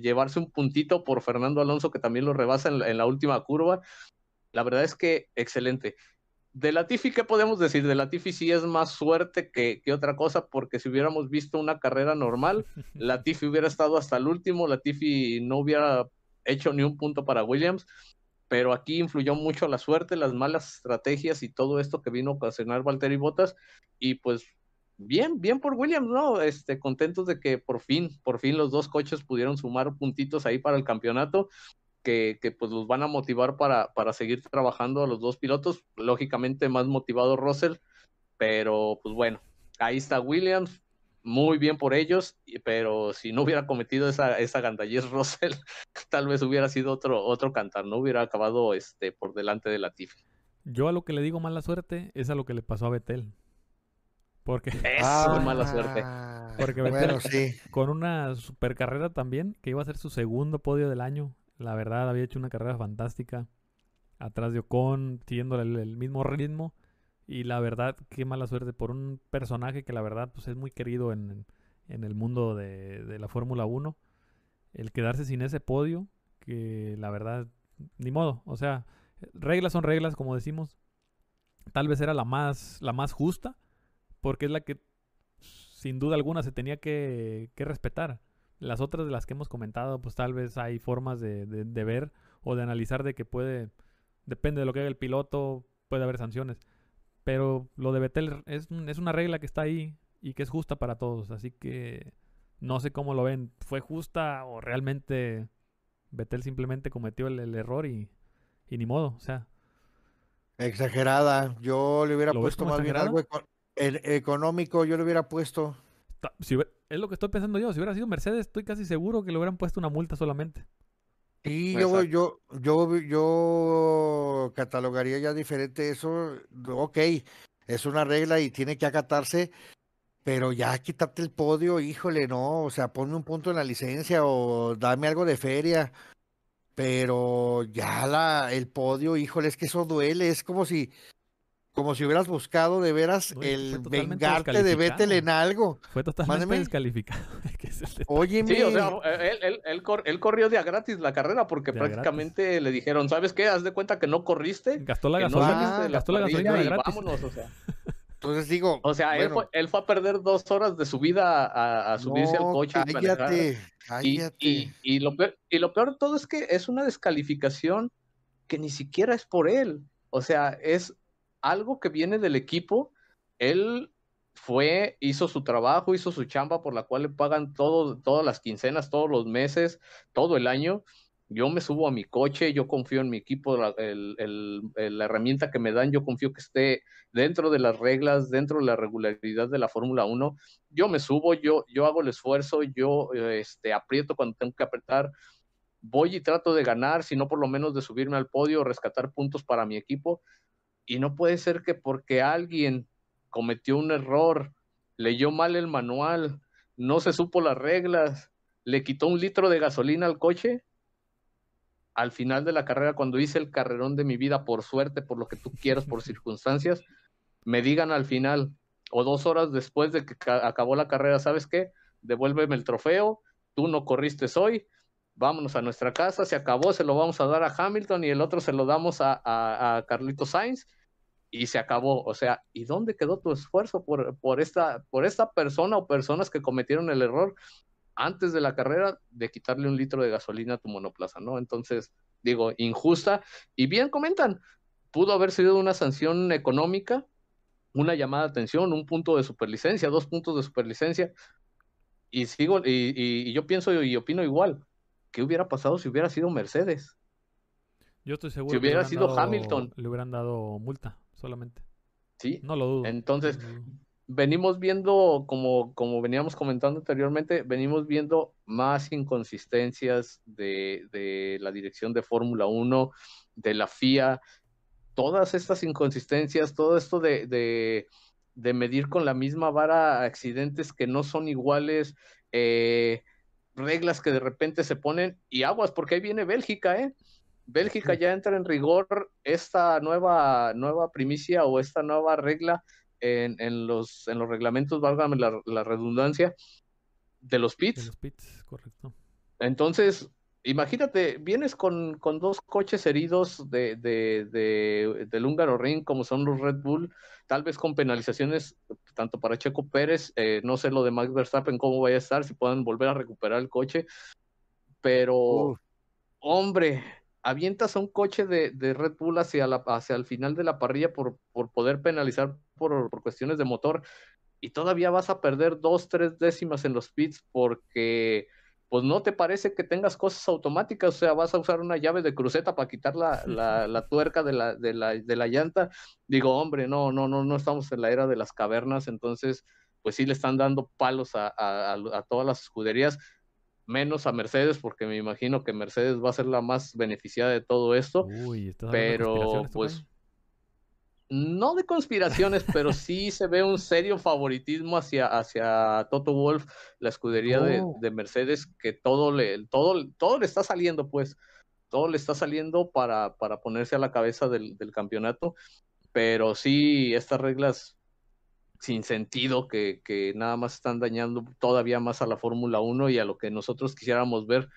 llevarse un puntito por Fernando Alonso, que también lo rebasa en, la última curva. La verdad es que excelente. De Latifi, ¿qué podemos decir? De Latifi sí es más suerte que, otra cosa, porque si hubiéramos visto una carrera normal, *laughs* Latifi hubiera estado hasta el último, Latifi no hubiera hecho ni un punto para Williams, pero aquí influyó mucho la suerte, las malas estrategias y todo esto que vino a ocasionar Valtteri Bottas, y pues bien, bien por Williams, ¿no? Este, contentos de que por fin, por fin los dos coches pudieron sumar puntitos ahí para el campeonato, que, que pues los van a motivar para, para seguir trabajando a los dos pilotos, lógicamente más motivado Russell, pero pues bueno, ahí está Williams, muy bien por ellos, pero si no hubiera cometido esa, esa gandallez *laughs* Russell, tal vez hubiera sido otro, otro cantar, no hubiera acabado este, por delante de la Tiffy. Yo a lo que le digo mala suerte es a lo que le pasó a Betel. Porque. Eso, mala suerte. Porque bueno, sí. con una super carrera también, que iba a ser su segundo podio del año. La verdad, había hecho una carrera fantástica. Atrás de Ocon, siguiendo el, mismo ritmo. Y la verdad, qué mala suerte por un personaje que la verdad pues, es muy querido en, en el mundo de, de la Fórmula 1. El quedarse sin ese podio, que la verdad, ni modo. O sea, reglas son reglas, como decimos. Tal vez era la más, la más justa porque es la que sin duda alguna se tenía que, respetar. Las otras de las que hemos comentado, pues tal vez hay formas de, ver o de analizar de que puede, depende de lo que haga el piloto, puede haber sanciones. Pero lo de Betel es, es una regla que está ahí y que es justa para todos. Así que no sé cómo lo ven. ¿Fue justa o realmente Betel simplemente cometió el, error y, y, ni modo? O sea. Exagerada. Yo le hubiera puesto más bien algo, el económico yo le hubiera puesto. es lo que estoy pensando yo. Si hubiera sido Mercedes, estoy casi seguro que le hubieran puesto una multa solamente. Y yo, yo, yo, yo catalogaría ya diferente eso. Ok, es una regla y tiene que acatarse, pero ya quitarte el podio, híjole, no. O sea, ponme un punto en la licencia o dame algo de feria. Pero ya la, el podio, híjole, es que eso duele. Es como si como si hubieras buscado de veras el vengarte de Vettel en algo. Fue totalmente descalificado. *laughs* Oye, sí, o sea, él, él, corrió de a gratis la carrera porque prácticamente le dijeron, ¿sabes qué? Haz de cuenta que no corriste. Gastó la gasolina, gastó la gasolina de gratis. Vámonos, o sea. *laughs* Entonces digo. O sea, él, fue, él, fue, a perder dos horas de su vida a, subirse al coche. Cállate, cállate. Y, y, lo peor, y lo peor de todo es que es una descalificación que ni siquiera es por él. O sea, es algo que viene del equipo. Él fue, hizo su trabajo, hizo su chamba por la cual le pagan todo, todas las quincenas, todos los meses, todo el año. Yo me subo a mi coche, yo confío en mi equipo, la, herramienta que me dan, yo confío que esté dentro de las reglas, dentro de la regularidad de la Fórmula 1. Yo me subo, yo, yo hago el esfuerzo, yo este, aprieto cuando tengo que apretar, voy y trato de ganar, si no por lo menos de subirme al podio, rescatar puntos para mi equipo. Y no puede ser que porque alguien cometió un error, leyó mal el manual, no se supo las reglas, le quitó un litro de gasolina al coche. Al final de la carrera, cuando hice el carrerón de mi vida, por suerte, por lo que tú quieras, por *laughs* circunstancias, me digan al final o dos horas después de que acabó la carrera, ¿sabes qué? Devuélveme el trofeo, tú no corriste hoy, vámonos a nuestra casa, se acabó, se lo vamos a dar a Hamilton y el otro se lo damos a, a, Sainz y se acabó. O sea, ¿y dónde quedó tu esfuerzo por, por, esta, por esta persona o personas que cometieron el error antes de la carrera de quitarle un litro de gasolina a tu monoplaza, ¿no? Entonces, digo, injusta. Y bien comentan, pudo haber sido una sanción económica, una llamada de atención, un punto de superlicencia, dos puntos de superlicencia. Y sigo, y yo pienso y opino igual. ¿Qué hubiera pasado si hubiera sido Mercedes? Yo estoy seguro. Si hubiera sido Hamilton. Le hubieran dado multa solamente. Sí. No lo dudo. Entonces, venimos viendo, como, como veníamos comentando anteriormente, venimos viendo más inconsistencias de, de la dirección de Fórmula 1, de la FIA, todas estas inconsistencias, todo esto de, de, de, medir con la misma vara accidentes que no son iguales, eh, reglas que de repente se ponen, y aguas, porque ahí viene Bélgica, ¿eh? Bélgica ya entra en rigor esta nueva, nueva primicia o esta nueva regla en, en los, en los reglamentos, válgame la, la, redundancia, de los pits. De los pits, correcto. Entonces, imagínate, vienes con, con dos coches heridos de, de, de, del húngaro ring, como son los Red Bull, tal vez con penalizaciones tanto para Checo Pérez, eh, no sé lo de Max Verstappen, cómo vaya a estar, si puedan volver a recuperar el coche, pero, hombre, avientas a un coche de, de Red Bull hacia, la, hacia el final de la parrilla por, por poder penalizar por, por, cuestiones de motor y todavía vas a perder dos, tres décimas en los pits porque pues no te parece que tengas cosas automáticas, o sea, vas a usar una llave de cruceta para quitar la, la, la tuerca de la, de, la, de la llanta. Digo, hombre, no, no, no, no estamos en la era de las cavernas, entonces pues sí le están dando palos a, a, a todas las escuderías menos a Mercedes, porque me imagino que Mercedes va a ser la más beneficiada de todo esto. Uy, pero pues no de conspiraciones, *laughs* pero sí se ve un serio favoritismo hacia, hacia Toto Wolf, la escudería de, Oh. de Mercedes, que todo le, todo, todo le está saliendo, pues, todo le está saliendo para, para ponerse a la cabeza del, del campeonato. Pero sí, estas reglas sin sentido que, que, nada más están dañando todavía más a la Fórmula 1 y a lo que nosotros quisiéramos ver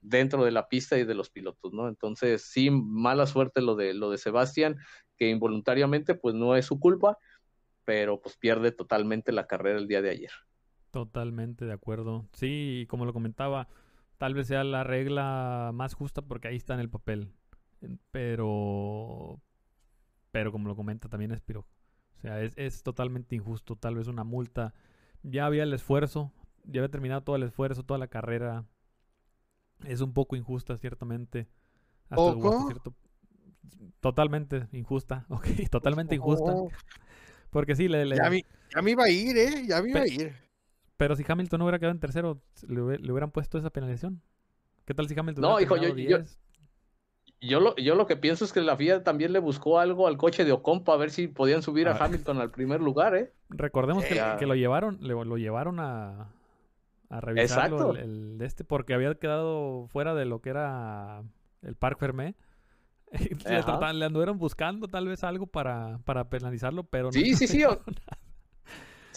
dentro de la pista y de los pilotos, ¿no? Entonces, sí, mala suerte lo de lo de Sebastián, que involuntariamente pues no es su culpa, pero pues pierde totalmente la carrera el día de ayer. Totalmente de acuerdo. Sí, como lo comentaba, tal vez sea la regla más justa porque ahí está en el papel. Pero pero como lo comenta también es piro o sea, es, es, totalmente injusto. Tal vez una multa. Ya había el esfuerzo. Ya había terminado todo el esfuerzo, toda la carrera. Es un poco injusta, ciertamente. Hasta ¿Poco? Cierto... Totalmente injusta. *laughs* Ok, totalmente injusta. Oh. Porque sí, le, le... Ya, me, ya, me, iba a ir, ¿eh? Ya me iba a ir. Pero si Hamilton no hubiera quedado en tercero, le, le hubieran puesto esa penalización. ¿Qué tal si Hamilton no, hijo, yo, yo, yo lo, yo lo que pienso es que la FIA también le buscó algo al coche de Ocon para ver si podían subir a ah. Hamilton al primer lugar, ¿eh? Recordemos que, que lo llevaron, lo, lo llevaron a, a revisarlo el, el, este porque había quedado fuera de lo que era el Parc Fermé. *laughs* le, trataban, le anduvieron buscando tal vez algo para, para penalizarlo, pero sí, no sí, sí. O,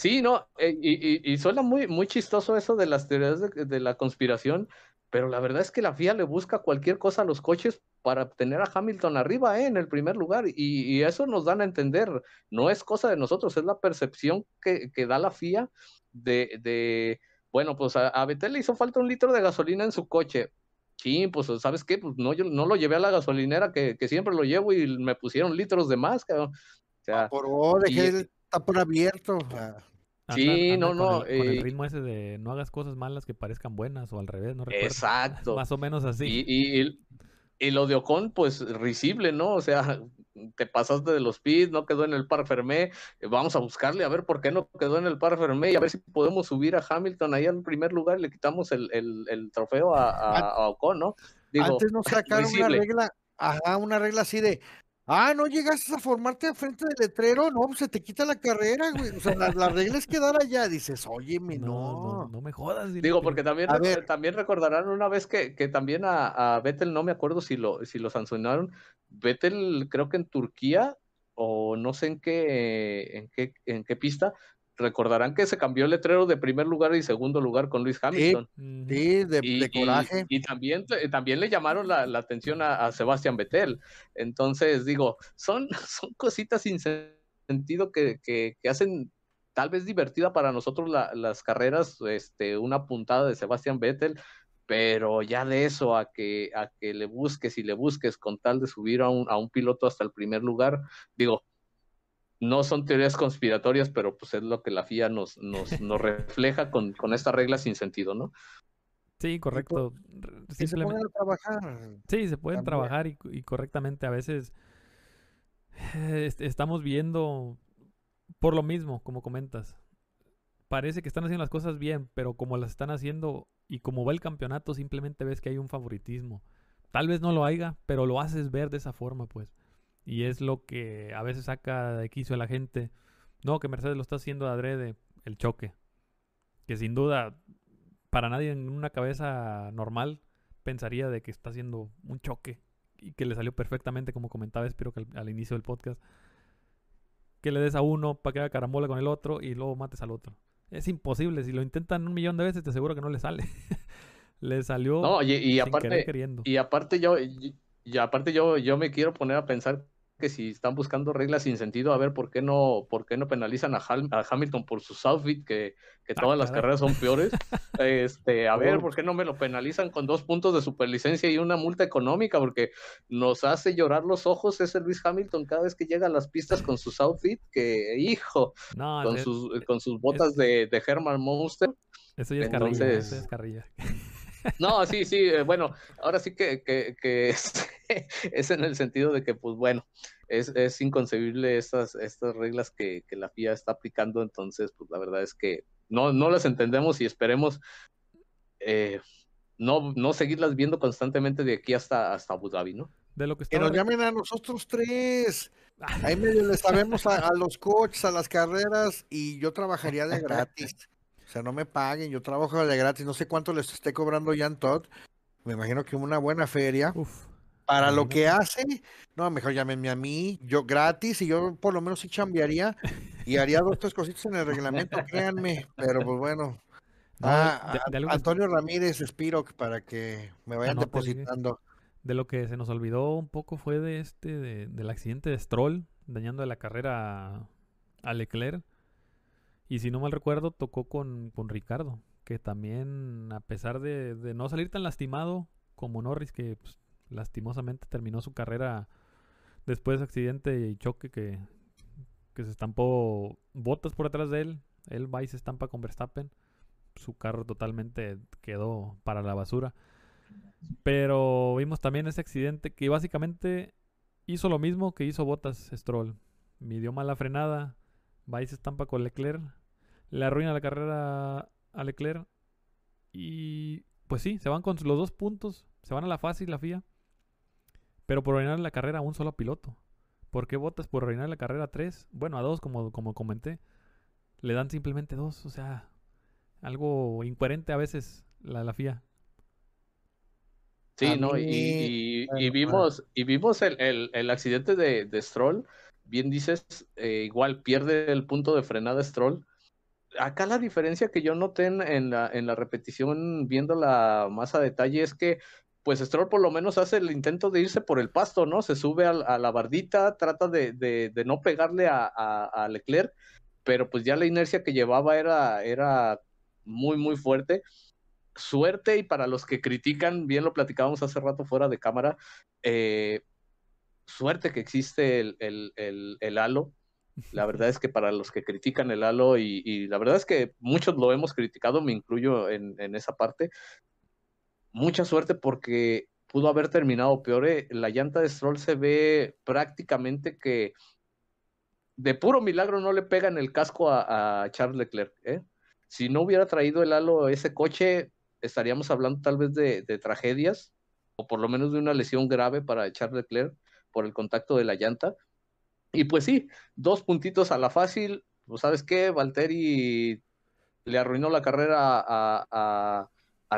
Sí, no, eh, y, suena muy, muy chistoso eso de las teorías de, la conspiración, pero la verdad es que la FIA le busca cualquier cosa a los coches para tener a Hamilton arriba eh, en el primer lugar, y, eso nos dan a entender, no es cosa de nosotros, es la percepción que, da la FIA de, bueno, pues a, a Betel le hizo falta un litro de gasolina en su coche, Sí, pues, ¿sabes qué? Pues no, yo no lo llevé a la gasolinera que, siempre lo llevo y me pusieron litros de más, cabrón. O sea, ah, por favor, dejé el tapón abierto. Sí, no, no. Con el, eh ritmo ese de no hagas cosas malas que parezcan buenas o al revés, no recuerdo. Exacto. Más o menos así. Y, y, y, lo de Ocon, pues risible, ¿no? O sea, *laughs* te pasaste de los pits, no quedó en el par Fermé, eh, vamos a buscarle a ver por qué no quedó en el par Fermé y a ver si podemos subir a Hamilton ahí en primer lugar y le quitamos el, el, trofeo a, a, Ocon, ¿no? Antes no sacaron una regla, ajá, una regla así de, Ah, no llegaste a formarte al frente del letrero, no, pues se te quita la carrera, güey. O sea, la, regla es quedar allá. Dices, óyeme, no. No, me jodas. Digo, porque también, también recordarán una vez que, que también a, a, Vettel, no me acuerdo si lo, si lo sancionaron. Vettel, creo que en Turquía, o no sé en qué, en qué, en qué pista, recordarán que se cambió el letrero de primer lugar y segundo lugar con Luis Hamilton. Sí, de, coraje. Y, también, también le llamaron la, atención a, Sebastián Vettel. Entonces, digo, son, *laughs* son cositas sin sentido que, que, hacen tal vez divertida para nosotros las carreras, este, una puntada de Sebastián Vettel, pero ya de eso a que, a que le busques y le busques con tal de subir a un, a un piloto hasta el primer lugar, digo, no son teorías conspiratorias, pero pues es lo que la FIA nos, nos, *laughs* nos refleja con, con esta regla sin sentido, ¿no? Sí, correcto. Sí, se pueden trabajar. Sí, se pueden trabajar y, correctamente. A veces eh, estamos viendo por lo mismo, como comentas. Parece que están haciendo las cosas bien, pero como las están haciendo y como va el campeonato, simplemente ves que hay un favoritismo. Tal vez no lo haya, pero lo haces ver de esa forma, pues. Y es lo que a veces saca de quicio a la gente. No, que Mercedes lo está haciendo adrede, el choque. Que sin duda, para nadie en una cabeza normal pensaría de que está haciendo un choque. Y que le salió perfectamente, como comentaba, espero que al, inicio del podcast. Que le des a uno para que haga carambola con el otro y luego mates al otro. Es imposible. Si lo intentan un millón de veces, te aseguro que no le sale. *laughs* le salió. No, y, aparte, y aparte yo, y aparte yo, yo me quiero poner a pensar que si están buscando reglas sin sentido, a ver por qué no, por qué no penalizan a, Hamilton por su outfit, que, que ah, todas las carreras son peores. *laughs* este, a ver, ¿por qué no me lo penalizan con dos puntos de superlicencia y una multa económica? Porque nos hace llorar los ojos ese Luis Hamilton cada vez que llega a las pistas con sus outfit, que hijo, con, sus, con sus botas de, de Herman Monster. Eso ya es Entonces, eso es carrilla. No, sí, sí, eh, bueno, ahora sí que, *laughs* es, en el sentido de que, pues bueno, es, inconcebible estas, estas reglas que, la FIA está aplicando, entonces, pues la verdad es que no, no las entendemos y esperemos eh, no, no seguirlas viendo constantemente de aquí hasta, hasta Abu Dhabi, ¿no? De lo que, que nos llamen a nosotros tres. Ahí medio le sabemos a, a los coches, a las carreras, y yo trabajaría de gratis. O sea, no me paguen, yo trabajo de gratis, no sé cuánto les esté cobrando Jan Todd. Me imagino que una buena feria. para lo que hace, no, mejor llámenme a mí, yo gratis, y yo por lo menos sí chambearía y haría dos, tres cositas en el reglamento, *laughs* créanme, pero pues bueno. ah, Antonio Ramírez Spiroc para que me vayan depositando. De lo que se nos olvidó un poco fue de este, del accidente de Stroll, dañando la carrera a Leclerc. Y si no mal recuerdo, tocó con, con Ricardo, que también, a pesar de, no salir tan lastimado como Norris, que pues, lastimosamente terminó su carrera después de accidente y choque que, que se estampó botas por atrás de él, él va y se estampa con Verstappen, su carro totalmente quedó para la basura. Pero vimos también ese accidente que básicamente hizo lo mismo que hizo Botas Stroll. Midió mala frenada, va y se estampa con Leclerc, le arruina la carrera a Leclerc. Y pues sí, se van con los dos puntos. Se van a la fácil, la FIA. Pero por arruinar la carrera a un solo piloto. ¿Por qué votas por arruinar la carrera a tres? Bueno, a dos, como, como comenté. Le dan simplemente dos. O sea, algo incoherente a veces la, la FIA. Sí, no, y, vimos, y vimos el, el, accidente de, de, Stroll. Bien dices, eh, igual pierde el punto de frenada Stroll acá la diferencia que yo noté en, la, en la repetición, viéndola más a detalle, es que pues Stroll por lo menos hace el intento de irse por el pasto, ¿no? Se sube a, la bardita, trata de, de, no pegarle a, a, Leclerc, pero pues ya la inercia que llevaba era, era muy, muy fuerte. Suerte y para los que critican, bien lo platicábamos hace rato fuera de cámara, eh, suerte que existe el, el, el, el halo, la verdad *laughs* es que para los que critican el halo, y, la verdad es que muchos lo hemos criticado, me incluyo en, esa parte, mucha suerte porque pudo haber terminado peor. Eh. La llanta de Stroll se ve prácticamente que de puro milagro no le pega en el casco a, Charles Leclerc. ¿eh? Si no hubiera traído el halo ese coche, estaríamos hablando tal vez de, de tragedias, o por lo menos de una lesión grave para Charles Leclerc por el contacto de la llanta. Y pues sí, dos puntitos a la fácil. Pues sabes qué, Valtteri le arruinó la carrera a,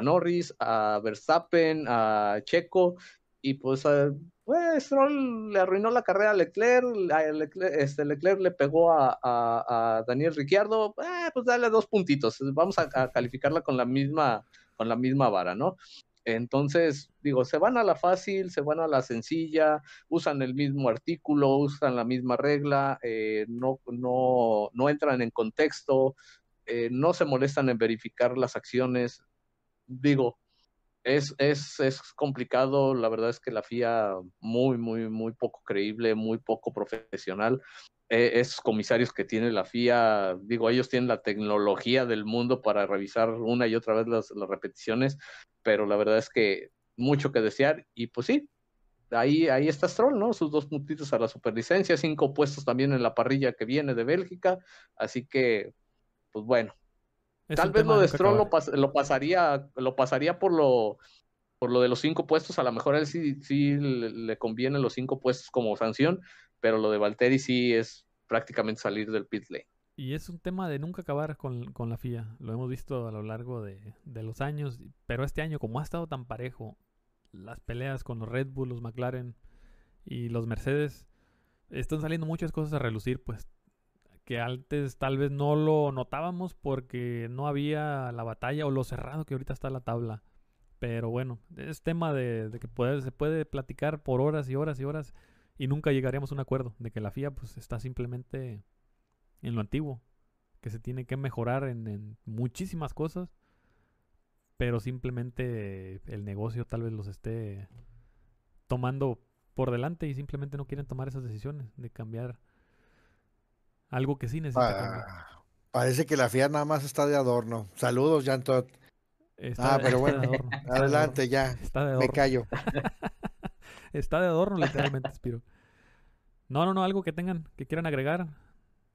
Norris, a Verstappen, a Checo, y pues, pues Stroll le arruinó la carrera a Leclerc, Leclerc, este, Leclerc le pegó a, Daniel Ricciardo, eh, pues dale dos puntitos, vamos a, calificarla con la misma, con la misma vara, ¿no? Entonces, digo, se van a la fácil, se van a la sencilla, usan el mismo artículo, usan la misma regla, eh, no, no, no entran en contexto, eh, no se molestan en verificar las acciones. Digo, es, es, es, complicado, la verdad es que la FIA muy, muy, muy poco creíble, muy poco profesional. Eh, esos comisarios que tiene la FIA, digo, ellos tienen la tecnología del mundo para revisar una y otra vez las, las repeticiones, pero la verdad es que mucho que desear y pues sí, ahí, ahí está Stroll, ¿no? Sus dos puntitos a la superlicencia, cinco puestos también en la parrilla que viene de Bélgica, así que, pues bueno, tal vez lo de Stroll lo, lo, pasaría, lo pasaría por lo, por lo de los cinco puestos, a lo mejor a él sí, sí le, conviene los cinco puestos como sanción, pero lo de Valtteri sí es prácticamente salir del pit lane. Y es un tema de nunca acabar con, la FIA. Lo hemos visto a lo largo de, los años. Pero este año, como ha estado tan parejo, las peleas con los Red Bull, los McLaren y los Mercedes, están saliendo muchas cosas a relucir, pues que antes tal vez no lo notábamos porque no había la batalla o lo cerrado que ahorita está la tabla. Pero bueno, es tema de, que se puede platicar por horas y horas y horas y nunca llegaremos a un acuerdo de que la FIA pues está simplemente en lo antiguo, que se tiene que mejorar en, muchísimas cosas, pero simplemente el negocio tal vez los esté tomando por delante y simplemente no quieren tomar esas decisiones de cambiar algo que sí necesita ah, Parece que la FIA nada más está de adorno. Saludos, Jan Todd. ah, pero *laughs* bueno, adelante ya. Me callo. *laughs* está de adorno, literalmente, Spiro. *laughs* No, no, no, algo que tengan, que quieran agregar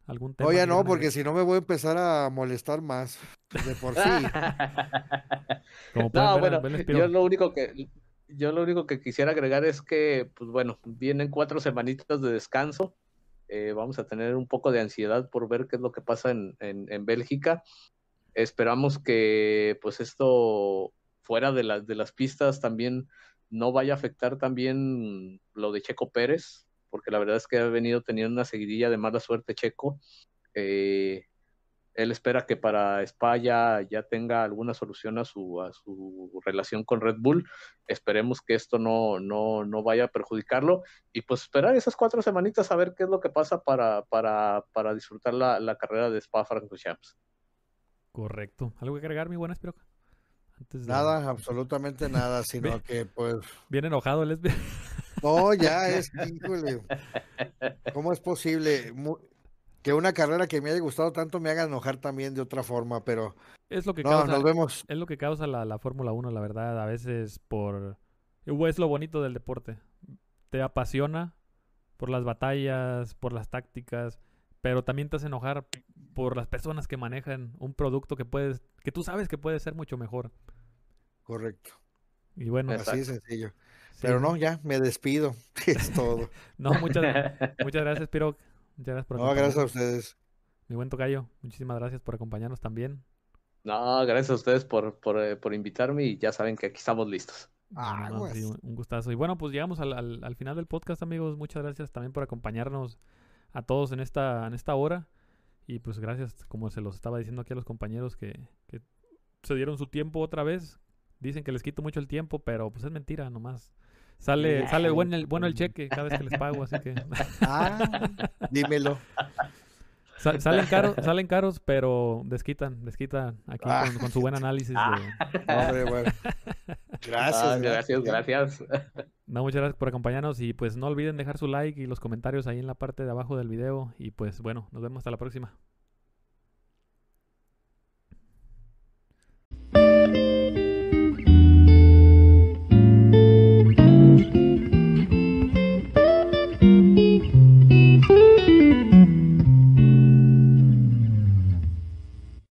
algún tema. Oye, no, porque si no me voy a empezar a molestar más. De por sí. *laughs* no, bueno, yo lo único que yo lo único que quisiera agregar es que, pues bueno, vienen cuatro semanitas de descanso. Eh, vamos a tener un poco de ansiedad por ver qué es lo que pasa en, en, Bélgica. Esperamos que, pues esto fuera de, las de las pistas también no vaya a afectar también lo de Checo Pérez, porque la verdad es que ha venido teniendo una seguidilla de mala suerte Checo. Eh, él espera que para España ya tenga alguna solución a su, a su relación con Red Bull. Esperemos que esto no, no, no vaya a perjudicarlo. Y pues esperar esas cuatro semanitas a ver qué es lo que pasa para, para, para disfrutar la, la, carrera de Spa Francorchamps. Correcto. ¿Algo que agregar, mi buena Espiroca? Nada, absolutamente nada, *laughs* sino que pues... Bien enojado el No, ya *laughs* es, híjole. ¿Cómo es posible que una carrera que me haya gustado tanto me haga enojar también de otra forma? Pero es lo que causa, nos vemos. Es lo que causa la, la Fórmula 1, la verdad. A veces por... Es lo bonito del deporte. Te apasiona por las batallas, por las tácticas, pero también te hace enojar por las personas que manejan un producto que puedes, que tú sabes que puede ser mucho mejor. Correcto. Y bueno, así sencillo. Pero no, ya me despido. *laughs* Es todo. *laughs* no, muchas, *laughs* muchas gracias, Piro. Muchas gracias por No, gracias a ustedes. Mi buen tocayo, muchísimas gracias por acompañarnos también. No, gracias a ustedes por, por, eh, por invitarme y ya saben que aquí estamos listos. Ah, pues. un gustazo. Y bueno, pues llegamos al, al, al, final del podcast, amigos. Muchas gracias también por acompañarnos a todos en esta, en esta hora. Y pues gracias, como se los estaba diciendo aquí a los compañeros que, que se dieron su tiempo otra vez. Dicen que les quito mucho el tiempo, pero pues es mentira, nomás. Sale, sale bueno el, bueno el cheque cada vez que les pago, así que. *laughs* Ah, dímelo. Sa- salen caros, salen caros, pero desquitan, desquitan aquí Ah. con, con su buen análisis. de- *laughs* Hombre, bueno. Gracias. Ah, gracias, gracias. No, muchas gracias por acompañarnos y pues no olviden dejar su like y los comentarios ahí en la parte de abajo del video y pues bueno, nos vemos hasta la próxima.